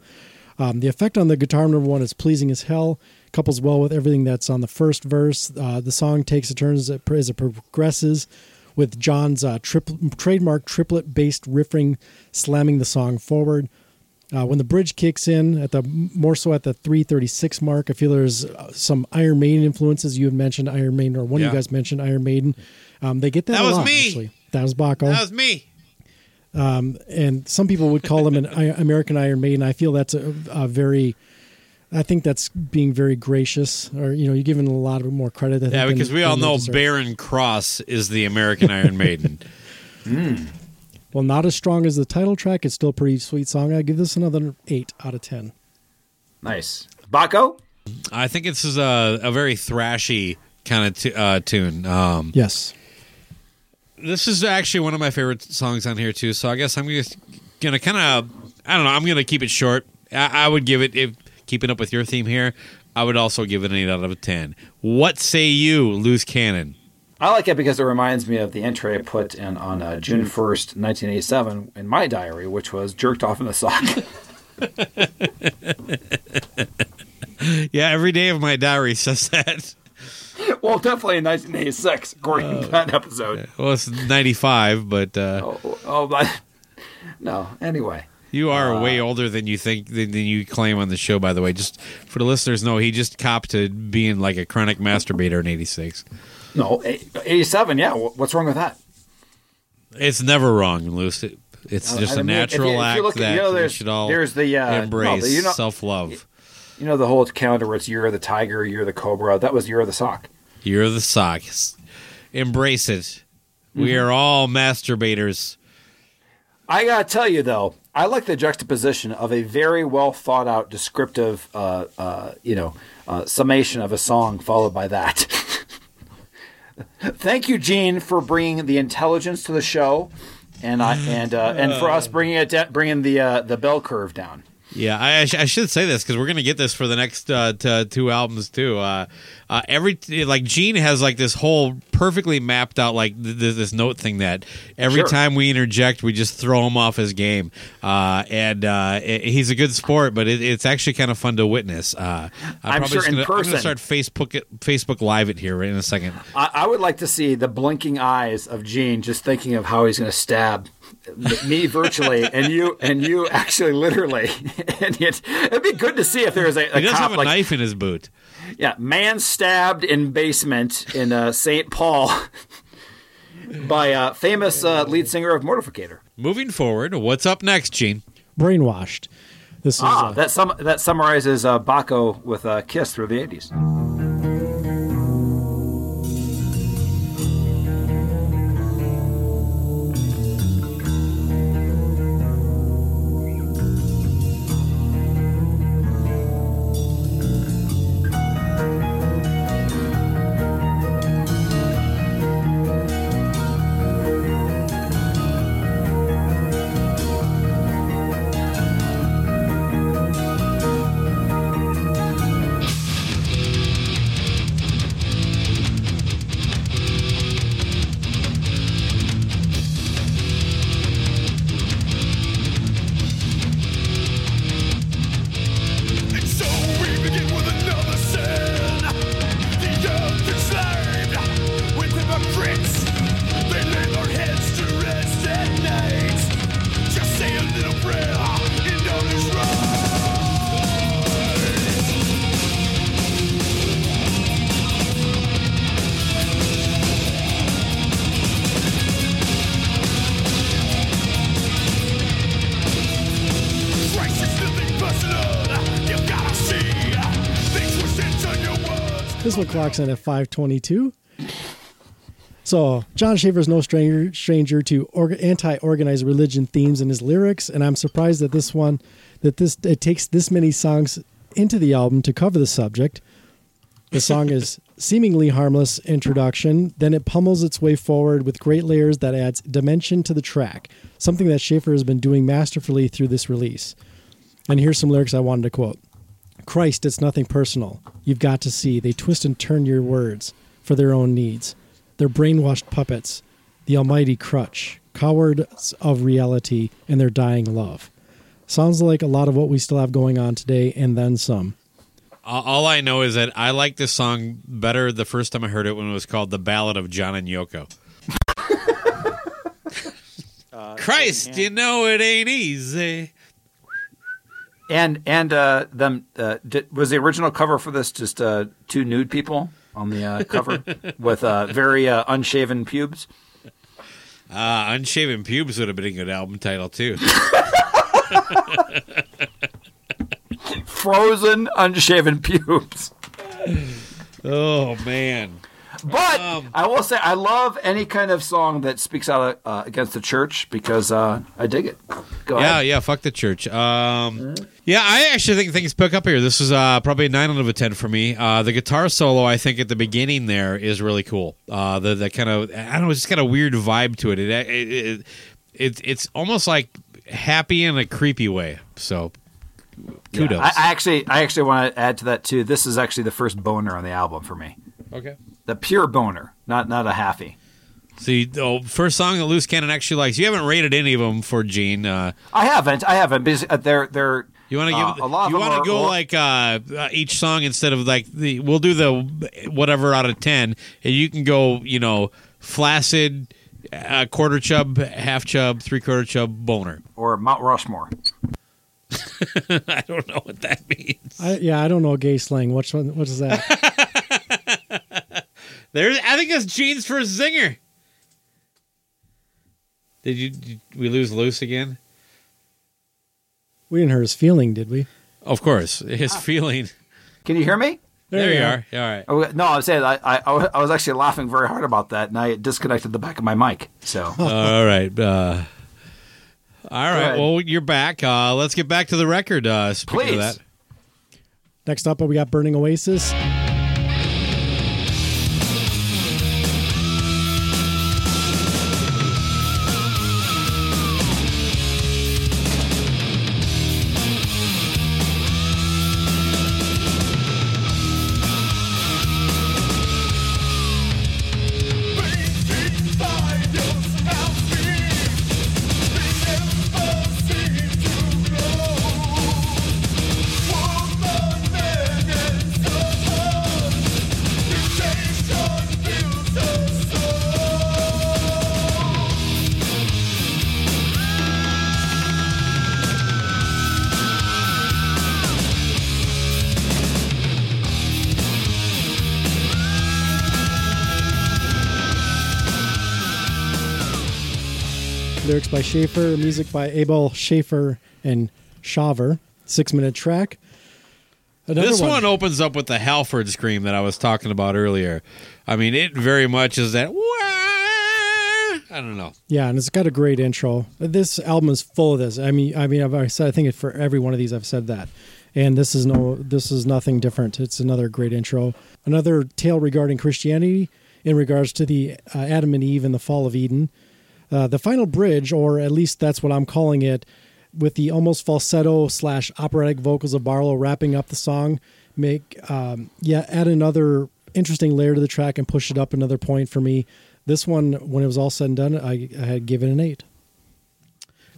Um, the effect on the guitar number one is pleasing as hell. Couples well with everything that's on the first verse. Uh, the song takes a turn as it, as it progresses, with Jon's uh, tripl- trademark triplet based riffing slamming the song forward. Uh, when the bridge kicks in at the more so at the 336 mark, I feel there's uh, some Iron Maiden influences. You had mentioned Iron Maiden, or one of you guys mentioned Iron Maiden. Um, they get that. That a was lot, me. Actually. That was Baco. That was me. Um, and some people would call him an American Iron Maiden. I feel that's a, a very, I think that's being very gracious, or you know, you're giving a lot of more credit. I think, Yeah, than- because we all than they know deserve. Barren Cross is the American Iron Maiden. Well, not as strong as the title track. It's still a pretty sweet song. I give this another eight out of ten. Nice. Baco? I think this is a, a very thrashy kind of t- uh, tune. Um, Yes. This is actually one of my favorite songs on here too. So I guess I'm just gonna kind of I don't know. I'm gonna keep it short. I, I would give it if keeping up with your theme here. I would also give it an eight out of a ten. What say you, loose cannon? I like it because it reminds me of the entry I put in on uh, June 1st, 1987, in my diary, which was jerked off in the sock. Yeah, every day of my diary says that. well, definitely in 1986, according to that episode. Well, it's 95, but uh, Oh, oh, but no. Anyway, you are Uh, way older than you think than, than you claim on the show. By the way, just for the listeners, know he just copped to being like a chronic masturbator in '86. no, 87. Yeah, what's wrong with that? It's never wrong, Luce. It- It's Uh, just I a mean, if natural you- if you act look at- that you know, there's- should all there's the, uh, embrace but you know- self love. You know the whole calendar where it's Year of the Tiger, Year of the Cobra. That was Year of the Sock. You're the socks. Embrace it. We Mm-hmm. are all masturbators. I gotta tell you though, I like the juxtaposition of a very well thought out, descriptive, uh, uh, you know, uh, summation of a song followed by that. Thank you, Gene, for bringing the intelligence to the show, and I and uh, and for us bringing it da- bringing the uh, the bell curve down. Yeah, I, I, sh- I should say this because we're gonna get this for the next uh, t- two albums too. Uh, uh, every like Gene has like this whole perfectly mapped out like th- th- this note thing that every Sure. time we interject, we just throw him off his game. Uh, and uh, i- he's a good sport, but it, it's actually kind of fun to witness. Uh, I'm probably sure just in gonna, I'm gonna start Facebook it, Facebook Live it here right in a second. I, I would like to see the blinking eyes of Gene just thinking of how he's going to stab me virtually and you and you actually literally. and it, it'd be good to see if there was a, a He does cop have a like knife in his boot. yeah, man stabbed in basement in uh, St. Paul by uh, famous uh, lead singer of Mortificator. Moving forward, what's up next, Gene? Brainwashed. This is Ah, uh, that sum- that summarizes uh, Baco with uh, Kiss through the eighties. One clocks in at 522. So Jon Schaffer is no stranger stranger to org- anti-organized religion themes in his lyrics, and I'm surprised that this one, that this it takes this many songs into the album to cover the subject. The song is seemingly harmless introduction, then it pummels its way forward with great layers that adds dimension to the track, something that Schaffer has been doing masterfully through this release. And here's some lyrics I wanted to quote. Christ, it's nothing personal. You've got to see. They twist and turn your words for their own needs. They're brainwashed puppets, the almighty crutch, cowards of reality, and their dying love. Sounds like a lot of what we still have going on today, and then some. All all I know is that I like this song better the first time I heard it when it was called "The Ballad of John and Yoko." Christ, uh, you know it ain't easy. And and uh, them uh, did, was the original cover for this just uh, two nude people on the uh, cover with uh, very uh, unshaven pubes. Uh, Unshaven Pubes would have been a good album title too. Frozen unshaven pubes. oh man! But Um, I will say I love any kind of song that speaks out uh, against the church because uh, I dig it. Go yeah, ahead. yeah. Fuck the church. Um, yeah, I actually think things pick up here. This is uh, probably a nine out of a ten for me. Uh, the guitar solo, I think, at the beginning there is really cool. Uh, the kind of I don't know, it's just got a weird vibe to it. It it, it, it it's almost like happy in a creepy way. So Yeah, kudos. I, I actually, I actually want to add to that too. This is actually the first boner on the album for me. Okay. The pure boner, not not a halfie. See, oh, first song that Loose Cannon actually likes. You haven't rated any of them for Gene. Uh, I haven't, I haven't. Because uh, they're they're. You want to uh, give a lot you want to go well, like uh, uh, each song instead of like the we'll do the whatever out of ten, and you can go you know flaccid, uh, quarter chub, half chub, three quarter chub, boner. or Mount Rushmore. I don't know what that means. I, yeah, I don't know gay slang. Which one? What is that? There's I think that's Gene's first zinger. Did you did we lose loose again? we didn't hurt his feeling, did we? Of course, his feeling. Can you hear me? There, you are. All right. Oh, no, I was saying I, I I was actually laughing very hard about that, and I disconnected the back of my mic. So all right. Uh, all right. Well, you're back. Uh, let's get back to the record. Uh, Please. of that. Next up, we got Burning Oasis. By Schaffer, music by Abell Schaffer and Shawver. Six minute track. Another this one. opens up with the Halford scream that I was talking about earlier. I mean, it very much is that. "Wah!" I don't know. Yeah, and it's got a great intro. This album is full of this. I mean, I mean, I've said. I think for every one of these, I've said that. And this is no, this is nothing different. It's another great intro. Another tale regarding Christianity in regards to the uh, Adam and Eve and the fall of Eden. Uh, the final bridge, or at least that's what I'm calling it, with the almost falsetto slash operatic vocals of Barlow wrapping up the song, make um, yeah add another interesting layer to the track and push it up another point for me. This one, when it was all said and done, I, I had given an eight.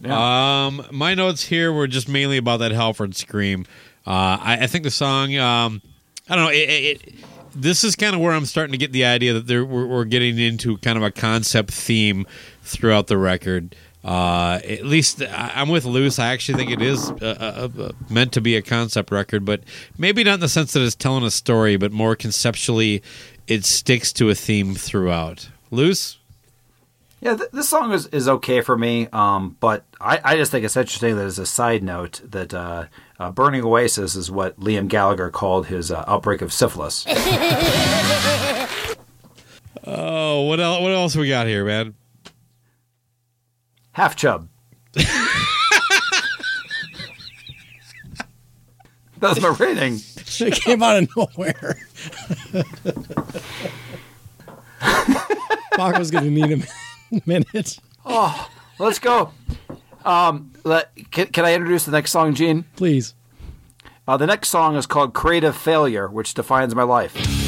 Um, my notes here were just mainly about that Halford scream. Uh, I, I think the song. Um, I don't know. It, it, it, this is kind of where I'm starting to get the idea that there, we're, we're getting into kind of a concept theme throughout the record. Uh, at least I'm with Luce. I actually think it is uh, uh, uh, meant to be a concept record, but maybe not in the sense that it's telling a story, but more conceptually, it sticks to a theme throughout. Luce. Yeah, th- this song is, is okay for me, um, but I, I just think it's interesting that as a side note that uh, Burning Oasis is what Liam Gallagher called his uh, outbreak of syphilis. Oh, what else? What else we got here, man? Half chub. That's my rating. It came out of nowhere. Baco's going to need a minute. Oh, let's go. Um, let, can, can I introduce the next song, Gene? Please. Uh, the next song is called Creative Failure, which defines my life.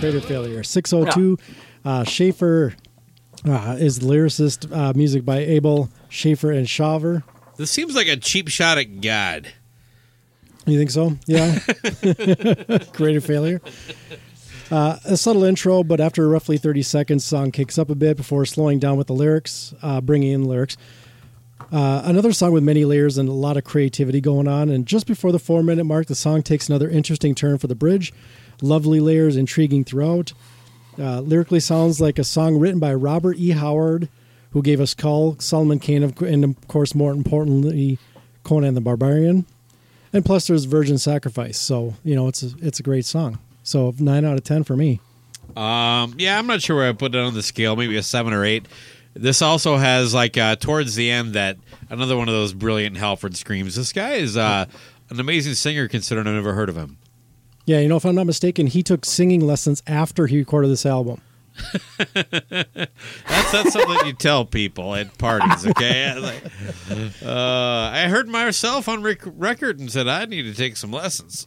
Greater failure. 602. Uh, Schaffer uh, is the lyricist. Uh, music by Abell, Schaffer, and Shawver. This seems like a cheap shot at God. You think so? Yeah. Greater failure. Uh, a subtle intro, but after roughly 30 seconds, song kicks up a bit before slowing down with the lyrics, uh, bringing in lyrics. Uh, another song with many layers and a lot of creativity going on. And just before the four minute mark, the song takes another interesting turn for the bridge. Lovely layers, intriguing throughout. Uh, lyrically sounds like a song written by Robert E. Howard, who gave us Kull, Solomon Kane, and of course, more importantly, Conan the Barbarian. And plus, there's Virgin Sacrifice. So, you know, it's a, it's a great song. So, 9 out of 10 for me. Um, yeah, I'm not sure where I put it on the scale. Maybe a seven or eight. This also has like uh, towards the end that another one of those brilliant Halford screams. This guy is uh, an amazing singer, considering I've never heard of him. Yeah, you know, if I'm not mistaken, he took singing lessons after he recorded this album. That's that's something you tell people at parties, okay? Like, uh, I heard myself on rec- record and said I need to take some lessons.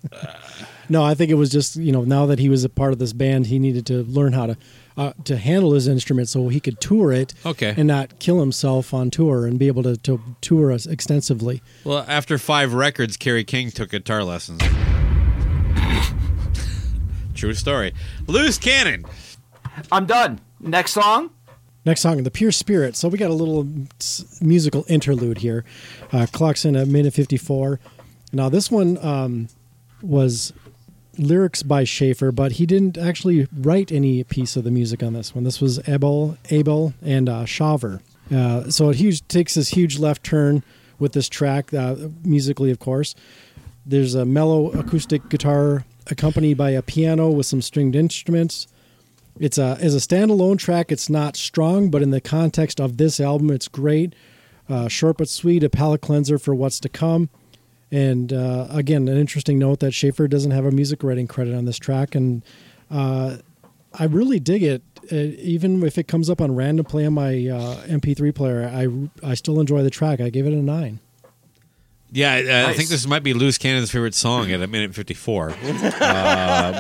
No, I think it was just you know now that he was a part of this band, he needed to learn how to uh, to handle his instrument so he could tour it, Okay. and not kill himself on tour and be able to, to tour us extensively. Well, after five records, Kerry King took guitar lessons. True story. Loose cannon. I'm done. Next song. Next song, The Pure Spirit. So we got a little musical interlude here. Uh, clocks in at minute 54. Now, this one um, was lyrics by Schaffer, but he didn't actually write any piece of the music on this one. This was Abell, Abell and uh, Shawver. Uh, so it huge, takes this huge left turn with this track, uh, musically, of course. There's a mellow acoustic guitar accompanied by a piano with some stringed instruments. It's a as a standalone track. It's not strong, but in the context of this album, it's great. Uh, short but sweet, a palate cleanser for what's to come. And uh, again, an interesting note that Schaffer doesn't have a music writing credit on this track, and uh, I really dig it. Uh, even if it comes up on random play on my uh, MP3 player, I I still enjoy the track. I gave it a nine. Yeah, I, I think this might be Loose Cannon's favorite song at a minute 54. uh,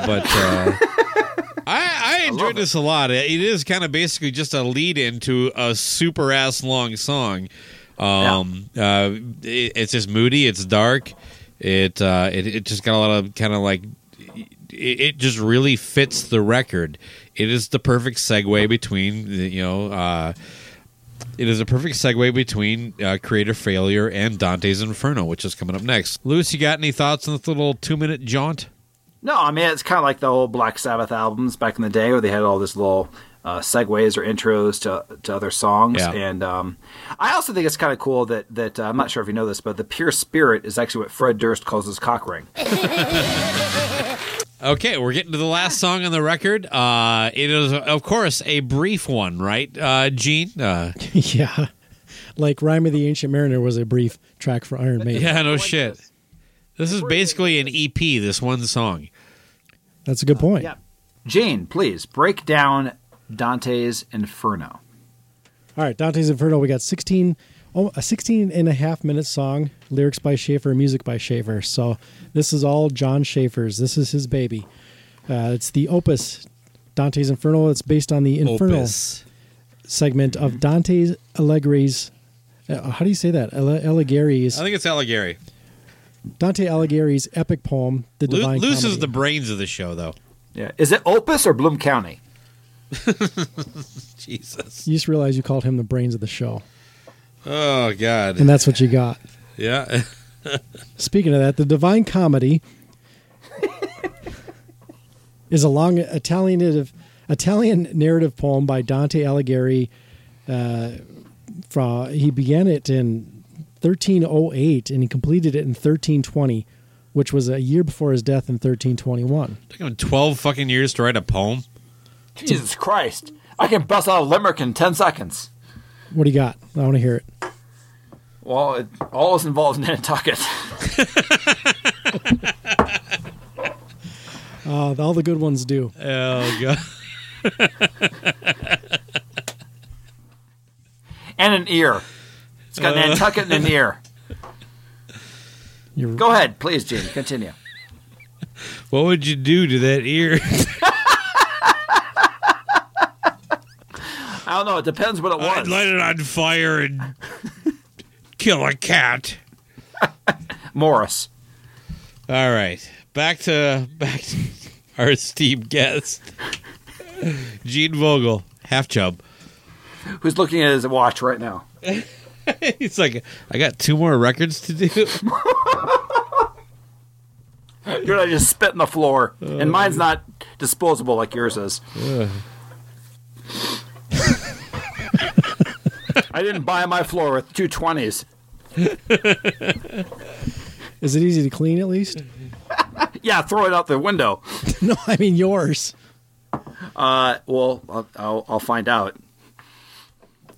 but uh, I, I enjoyed this a lot. It is kind of basically just a lead into a super ass long song. Um, uh, it, it's just moody. It's dark. It uh, it, it just got a lot of kind of like it, it just really fits the record. It is the perfect segue between you know uh, it is a perfect segue between uh, Creator Failure and Dante's Inferno, which is coming up next. Lewis, you got any thoughts on this little two minute jaunt? No, I mean it's kind of like the old Black Sabbath albums back in the day, where they had all this little uh, segues or intros to to other songs. Yeah. And um, I also think it's kind of cool that that uh, I'm not sure if you know this, but the Pure Spirit is actually what Fred Durst calls his cock ring. Okay, we're getting to the last song on the record. Uh, it is, of course, a brief one, right, uh, Gene? Uh, yeah. Like Rhyme of the Ancient Mariner was a brief track for Iron Maiden. yeah, no shit. This is basically an EP, this one song. That's a good point. Yeah. Gene, please break down Dante's Inferno. All right, Dante's Inferno. We got 16, oh, a 16 and a half minute song, lyrics by Schaffer, music by Schaffer. So this is all Jon Schaffer's. This is his baby. Uh, it's the opus, Dante's Inferno. It's based on the Inferno Opus. segment of Dante's Allegri's. Uh, how do you say that? Alle- Alighieri's. I think it's Alighieri. Dante Alighieri's epic poem, The Lu- Divine Luce is Comedy. the brains of the show, though. Yeah. Is it Opus or Bloom County? Jesus. You just realized you called him the brains of the show, Oh, God. and that's what you got. Yeah. Speaking of that, the Divine Comedy is a long Italian narrative, Italian narrative poem by Dante Alighieri. Uh, from he began it in 1308 and he completed it in 1320, which was a year before his death in 1321. Took him 12 fucking years to write a poem. Jesus Christ! I can bust out a limerick in ten seconds. What do you got? I want to hear it. Well, it always involves Nantucket. Uh, all the good ones do. Oh, God. and an ear. It's got Uh. Nantucket and an ear. You're, Go ahead, please, Gene. Continue. What would you do to that ear? I don't know. It depends what it was. I'd light it on fire and kill a cat. Morris. All right, back to back to our esteemed guest, Gene Vogel, half chub. Who's looking at his watch right now? He's like, I got two more records to do. You're not just spit the floor, and mine's uh. not disposable like yours is. Uh. I didn't buy my floor with two twenties. is it easy to clean at least? Yeah, throw it out the window. no, I mean yours. Uh, well, I'll, I'll, I'll find out.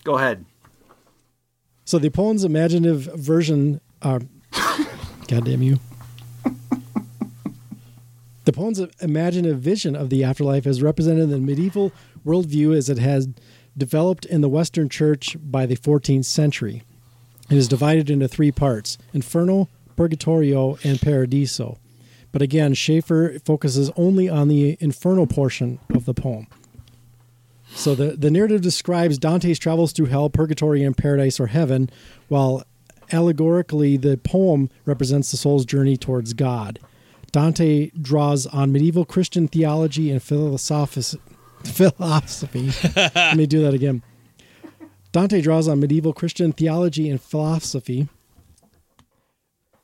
Go ahead. So the poem's imaginative version. Uh, God damn you. The poem's imaginative vision of the afterlife is represented in the medieval worldview as it has developed in the Western Church by the 14th century. It is divided into three parts Inferno, Purgatorio, and Paradiso. But again, Schaffer focuses only on the infernal portion of the poem. So the, the narrative describes Dante's travels through hell, purgatory, and paradise or heaven, while allegorically the poem represents the soul's journey towards God. Dante draws on medieval Christian theology and philosoph- philosophy. Let me do that again. Dante draws on medieval Christian theology and philosophy.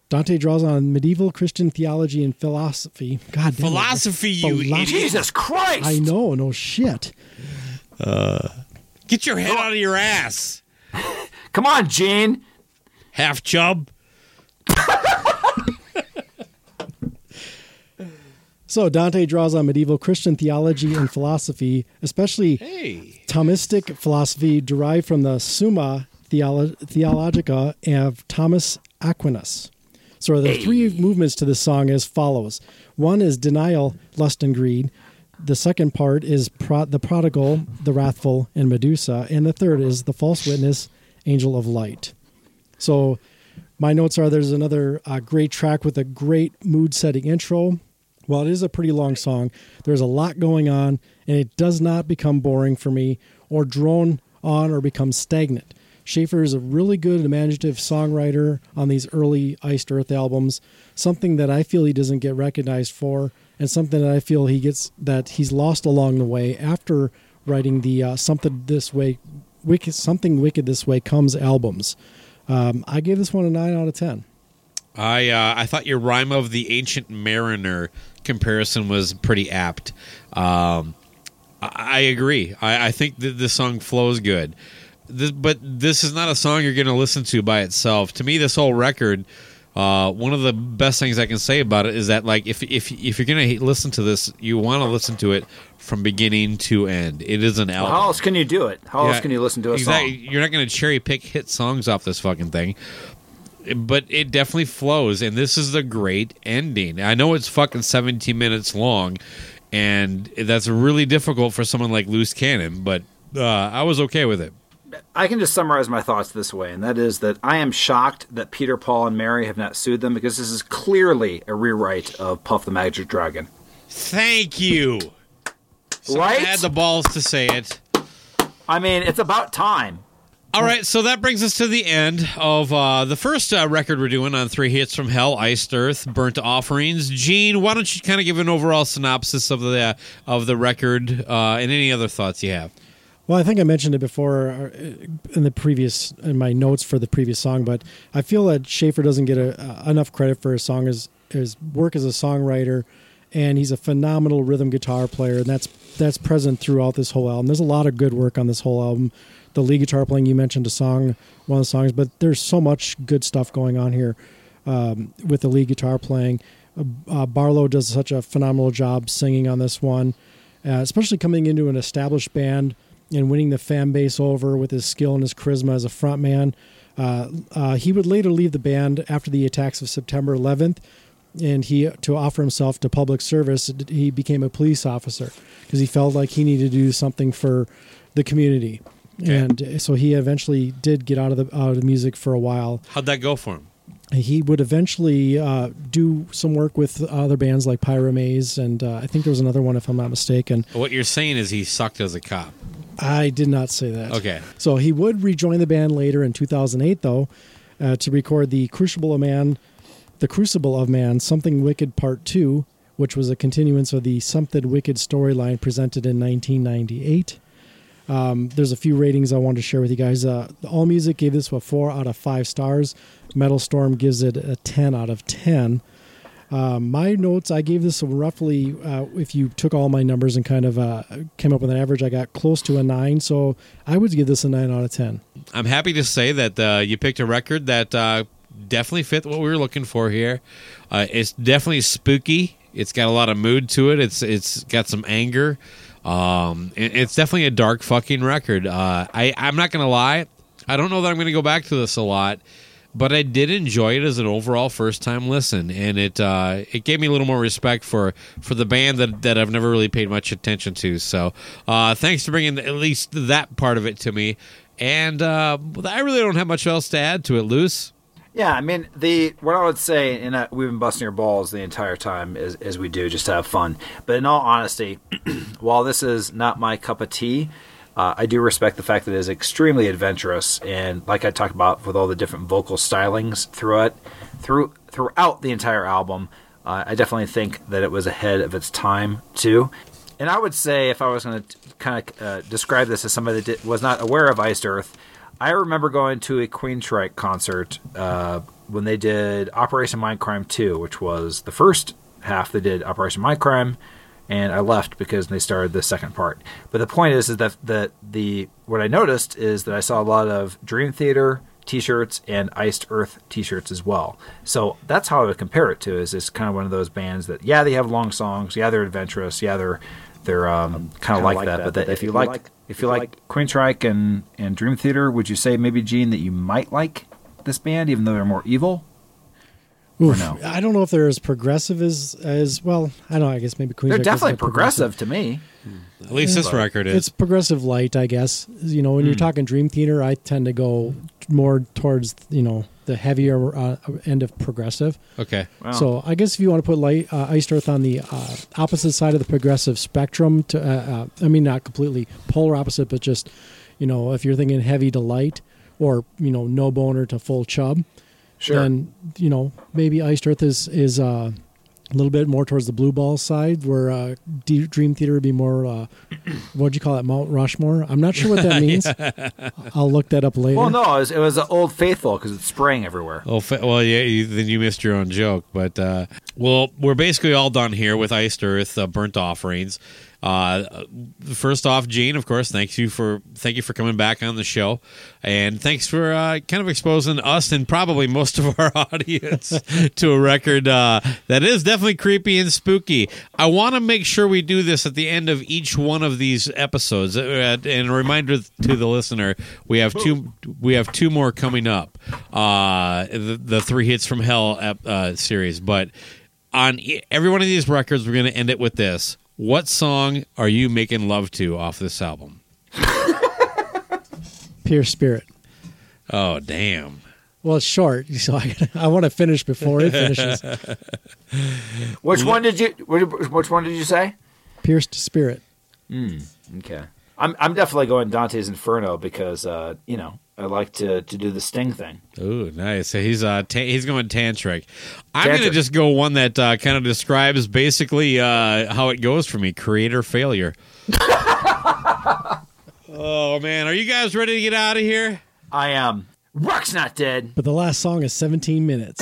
Dante draws on medieval Christian theology and philosophy. God damn it. Philosophy, you Philo- idiot. Jesus Christ! I know, no shit. Get your head out of your ass, Come on, Gene. half chub. So Dante draws on medieval Christian theology and philosophy, especially Hey. Thomistic philosophy derived from the Summa Theolo- Theologica of Thomas Aquinas. So there are three movements to this song as follows. One is denial, lust, and greed. The second part is pro- the prodigal, the wrathful, and Medusa. And the third is the false witness, angel of light. So my notes are there's another uh, great track with a great mood setting intro. While it is a pretty long song, there's a lot going on, and it does not become boring for me or drone on or become stagnant. Schaffer is a really good imaginative songwriter on these early Iced Earth albums, something that I feel he doesn't get recognized for, and something that I feel he gets that he's lost along the way after writing the uh, Something This Way Wicked, something wicked this way comes albums. Um, I gave this one a nine out of ten. I uh, I thought your rhyme of the ancient mariner comparison was pretty apt. Um, I, I agree. I, I think that this song flows good, this, but this is not a song you're going to listen to by itself. To me, this whole record. Uh, one of the best things I can say about it is that, like, if if if you're gonna listen to this, you want to listen to it from beginning to end. It is an Well, album. how else can you do it? How else can you listen to a exactly. song? You're not going to cherry pick hit songs off this fucking thing. But it definitely flows, and this is the great ending. I know it's fucking 17 minutes long, and that's really difficult for someone like Loose Cannon, but uh, I was okay with it. I can just summarize my thoughts this way, and that is that I am shocked that Peter, Paul, and Mary have not sued them because this is clearly a rewrite of Puff the Magic Dragon. Thank you. Someone Right? had the balls to say it. I mean, it's about time. All right, so that brings us to the end of uh, the first uh, record we're doing on Three Hits from Hell, Iced Earth, Burnt Offerings. Gene, why don't you kind of give an overall synopsis of the uh, of the record uh, and any other thoughts you have? Well, I think I mentioned it before uh, in the previous in my notes for the previous song, but I feel that Schaffer doesn't get a, enough credit for his song as his work as a songwriter, and he's a phenomenal rhythm guitar player, and that's that's present throughout this whole album. There's a lot of good work on this whole album. The lead guitar playing you mentioned a song, one of the songs, but there's so much good stuff going on here um, with the lead guitar playing. Uh, uh, Barlow does such a phenomenal job singing on this one, uh, especially coming into an established band and winning the fan base over with his skill and his charisma as a frontman. Uh, uh, he would later leave the band after the attacks of September 11th, and he to offer himself to public service. He became a police officer because he felt like he needed to do something for the community. And so he eventually did get out of the out of the music for a while How'd that go for him? he would eventually uh, do some work with other bands like Pyramaze, and uh, I think there was another one, if I'm not mistaken. What you're saying is he sucked as a cop. I did not say that. Okay. So he would rejoin the band later in 2008, though, uh, to record the Crucible of Man, the Crucible of Man, Something Wicked Part Two, which was a continuance of the Something Wicked storyline presented in 1998. Um, there's a few ratings I wanted to share with you guys. Uh, All Music gave this a four out of five stars. Metal Storm gives it a 10 out of 10. Um, my notes, I gave this roughly, uh, if you took all my numbers and kind of uh, came up with an average, I got close to a nine. So I would give this a nine out of 10. I'm happy to say that uh, you picked a record that uh, definitely fit what we were looking for here. Uh, it's definitely spooky. It's got a lot of mood to it. It's it's got some anger. Um, it- it's definitely a dark fucking record. Uh, I I'm not gonna lie. I don't know that I'm gonna go back to this a lot, but I did enjoy it as an overall first time listen, and it uh, it gave me a little more respect for for the band that that I've never really paid much attention to. So uh, thanks for bringing at least that part of it to me. And uh, I really don't have much else to add to it, Luce. Yeah, I mean the what I would say, and uh, we've been busting your balls the entire time as, as we do, just to have fun. But in all honesty, while this is not my cup of tea, uh, I do respect the fact that it is extremely adventurous, and like I talked about with all the different vocal stylings throughout through throughout the entire album, uh, I definitely think that it was ahead of its time too. And I would say, if I was going to kind of uh, describe this as somebody that did, was not aware of Iced Earth, I remember going to a Queensryche concert uh, when they did Operation Mindcrime 2, which was the first half they did Operation Mindcrime, and I left because they started the second part. But the point is, is that the, the what I noticed is that I saw a lot of Dream Theater t-shirts and Iced Earth t-shirts as well. So that's how I would compare it to. Is it's kind of one of those bands that yeah they have long songs, yeah they're adventurous, yeah they're they're um, kind of like, that. But that if you like if you like Queensryche and and Dream Theater, would you say maybe Gene that you might like this band even though they're more evil? Oof, no? I don't know if they're as progressive as as well. I don't know. I guess maybe Queens. They're definitely progressive to me. At least this record is. It's progressive light, I guess. You know, when you're Hmm. talking Dream Theater, I tend to go more towards you know the heavier uh, end of progressive. Okay. Wow. So I guess if you want to put light uh, Iced Earth on the uh, opposite side of the progressive spectrum, to uh, uh, I mean not completely polar opposite, but just you know if you're thinking heavy to light, or you know no boner to full chub, Sure. then you know maybe Iced Earth is is uh, a little bit more towards the blue ball side, where uh, D- Dream Theater would be more. Uh, what'd you call it, Mount Rushmore? I'm not sure what that means. I'll look that up later. Well, no, it was, it was Old Faithful because it's spraying everywhere. Oh, fa- well, yeah. You, then you missed your own joke, but uh, well, we're basically all done here with iced earth uh, burnt offerings. Uh, first off, Gene, of course, thank you for thank you for coming back on the show, and thanks for uh, kind of exposing us and probably most of our audience to a record uh, that is definitely creepy and spooky. I want to make sure we do this at the end of each one of these episodes, Uh, and a reminder to the listener: we have two we have two more coming up, uh, the, the three hits from hell uh, series, but on every one of these records, we're going to end it with this. What song are you making love to off this album? Pierced Spirit. Oh, damn. Well, it's short, so I, I want to finish before it finishes. Which one did you? Which which one did you say? Pierced Spirit. Hmm. Okay. I'm I'm definitely going Dante's Inferno because uh, you know I like to to do the sting thing. Ooh, nice. So he's uh ta- he's going tantric. I'm going to just go one that uh, kind of describes basically uh, how it goes for me: creator failure. oh man, are you guys ready to get out of here? I am. Rock's not dead. But the last song is 17 minutes.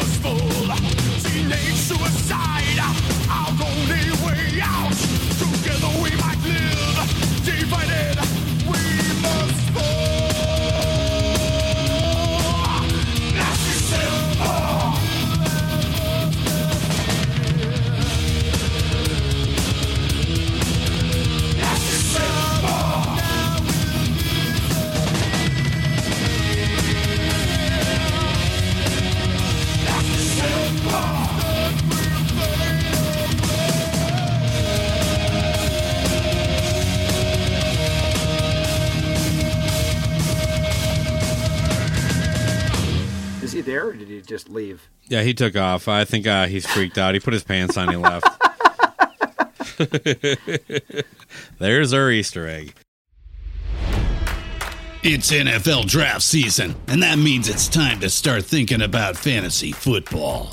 Fall. Teenage suicide. Our only way out. There or did he just leave? Yeah, he took off. I think uh, he's freaked out. He put his pants on. He left. There's our Easter egg. It's NFL draft season, and that means it's time to start thinking about fantasy football.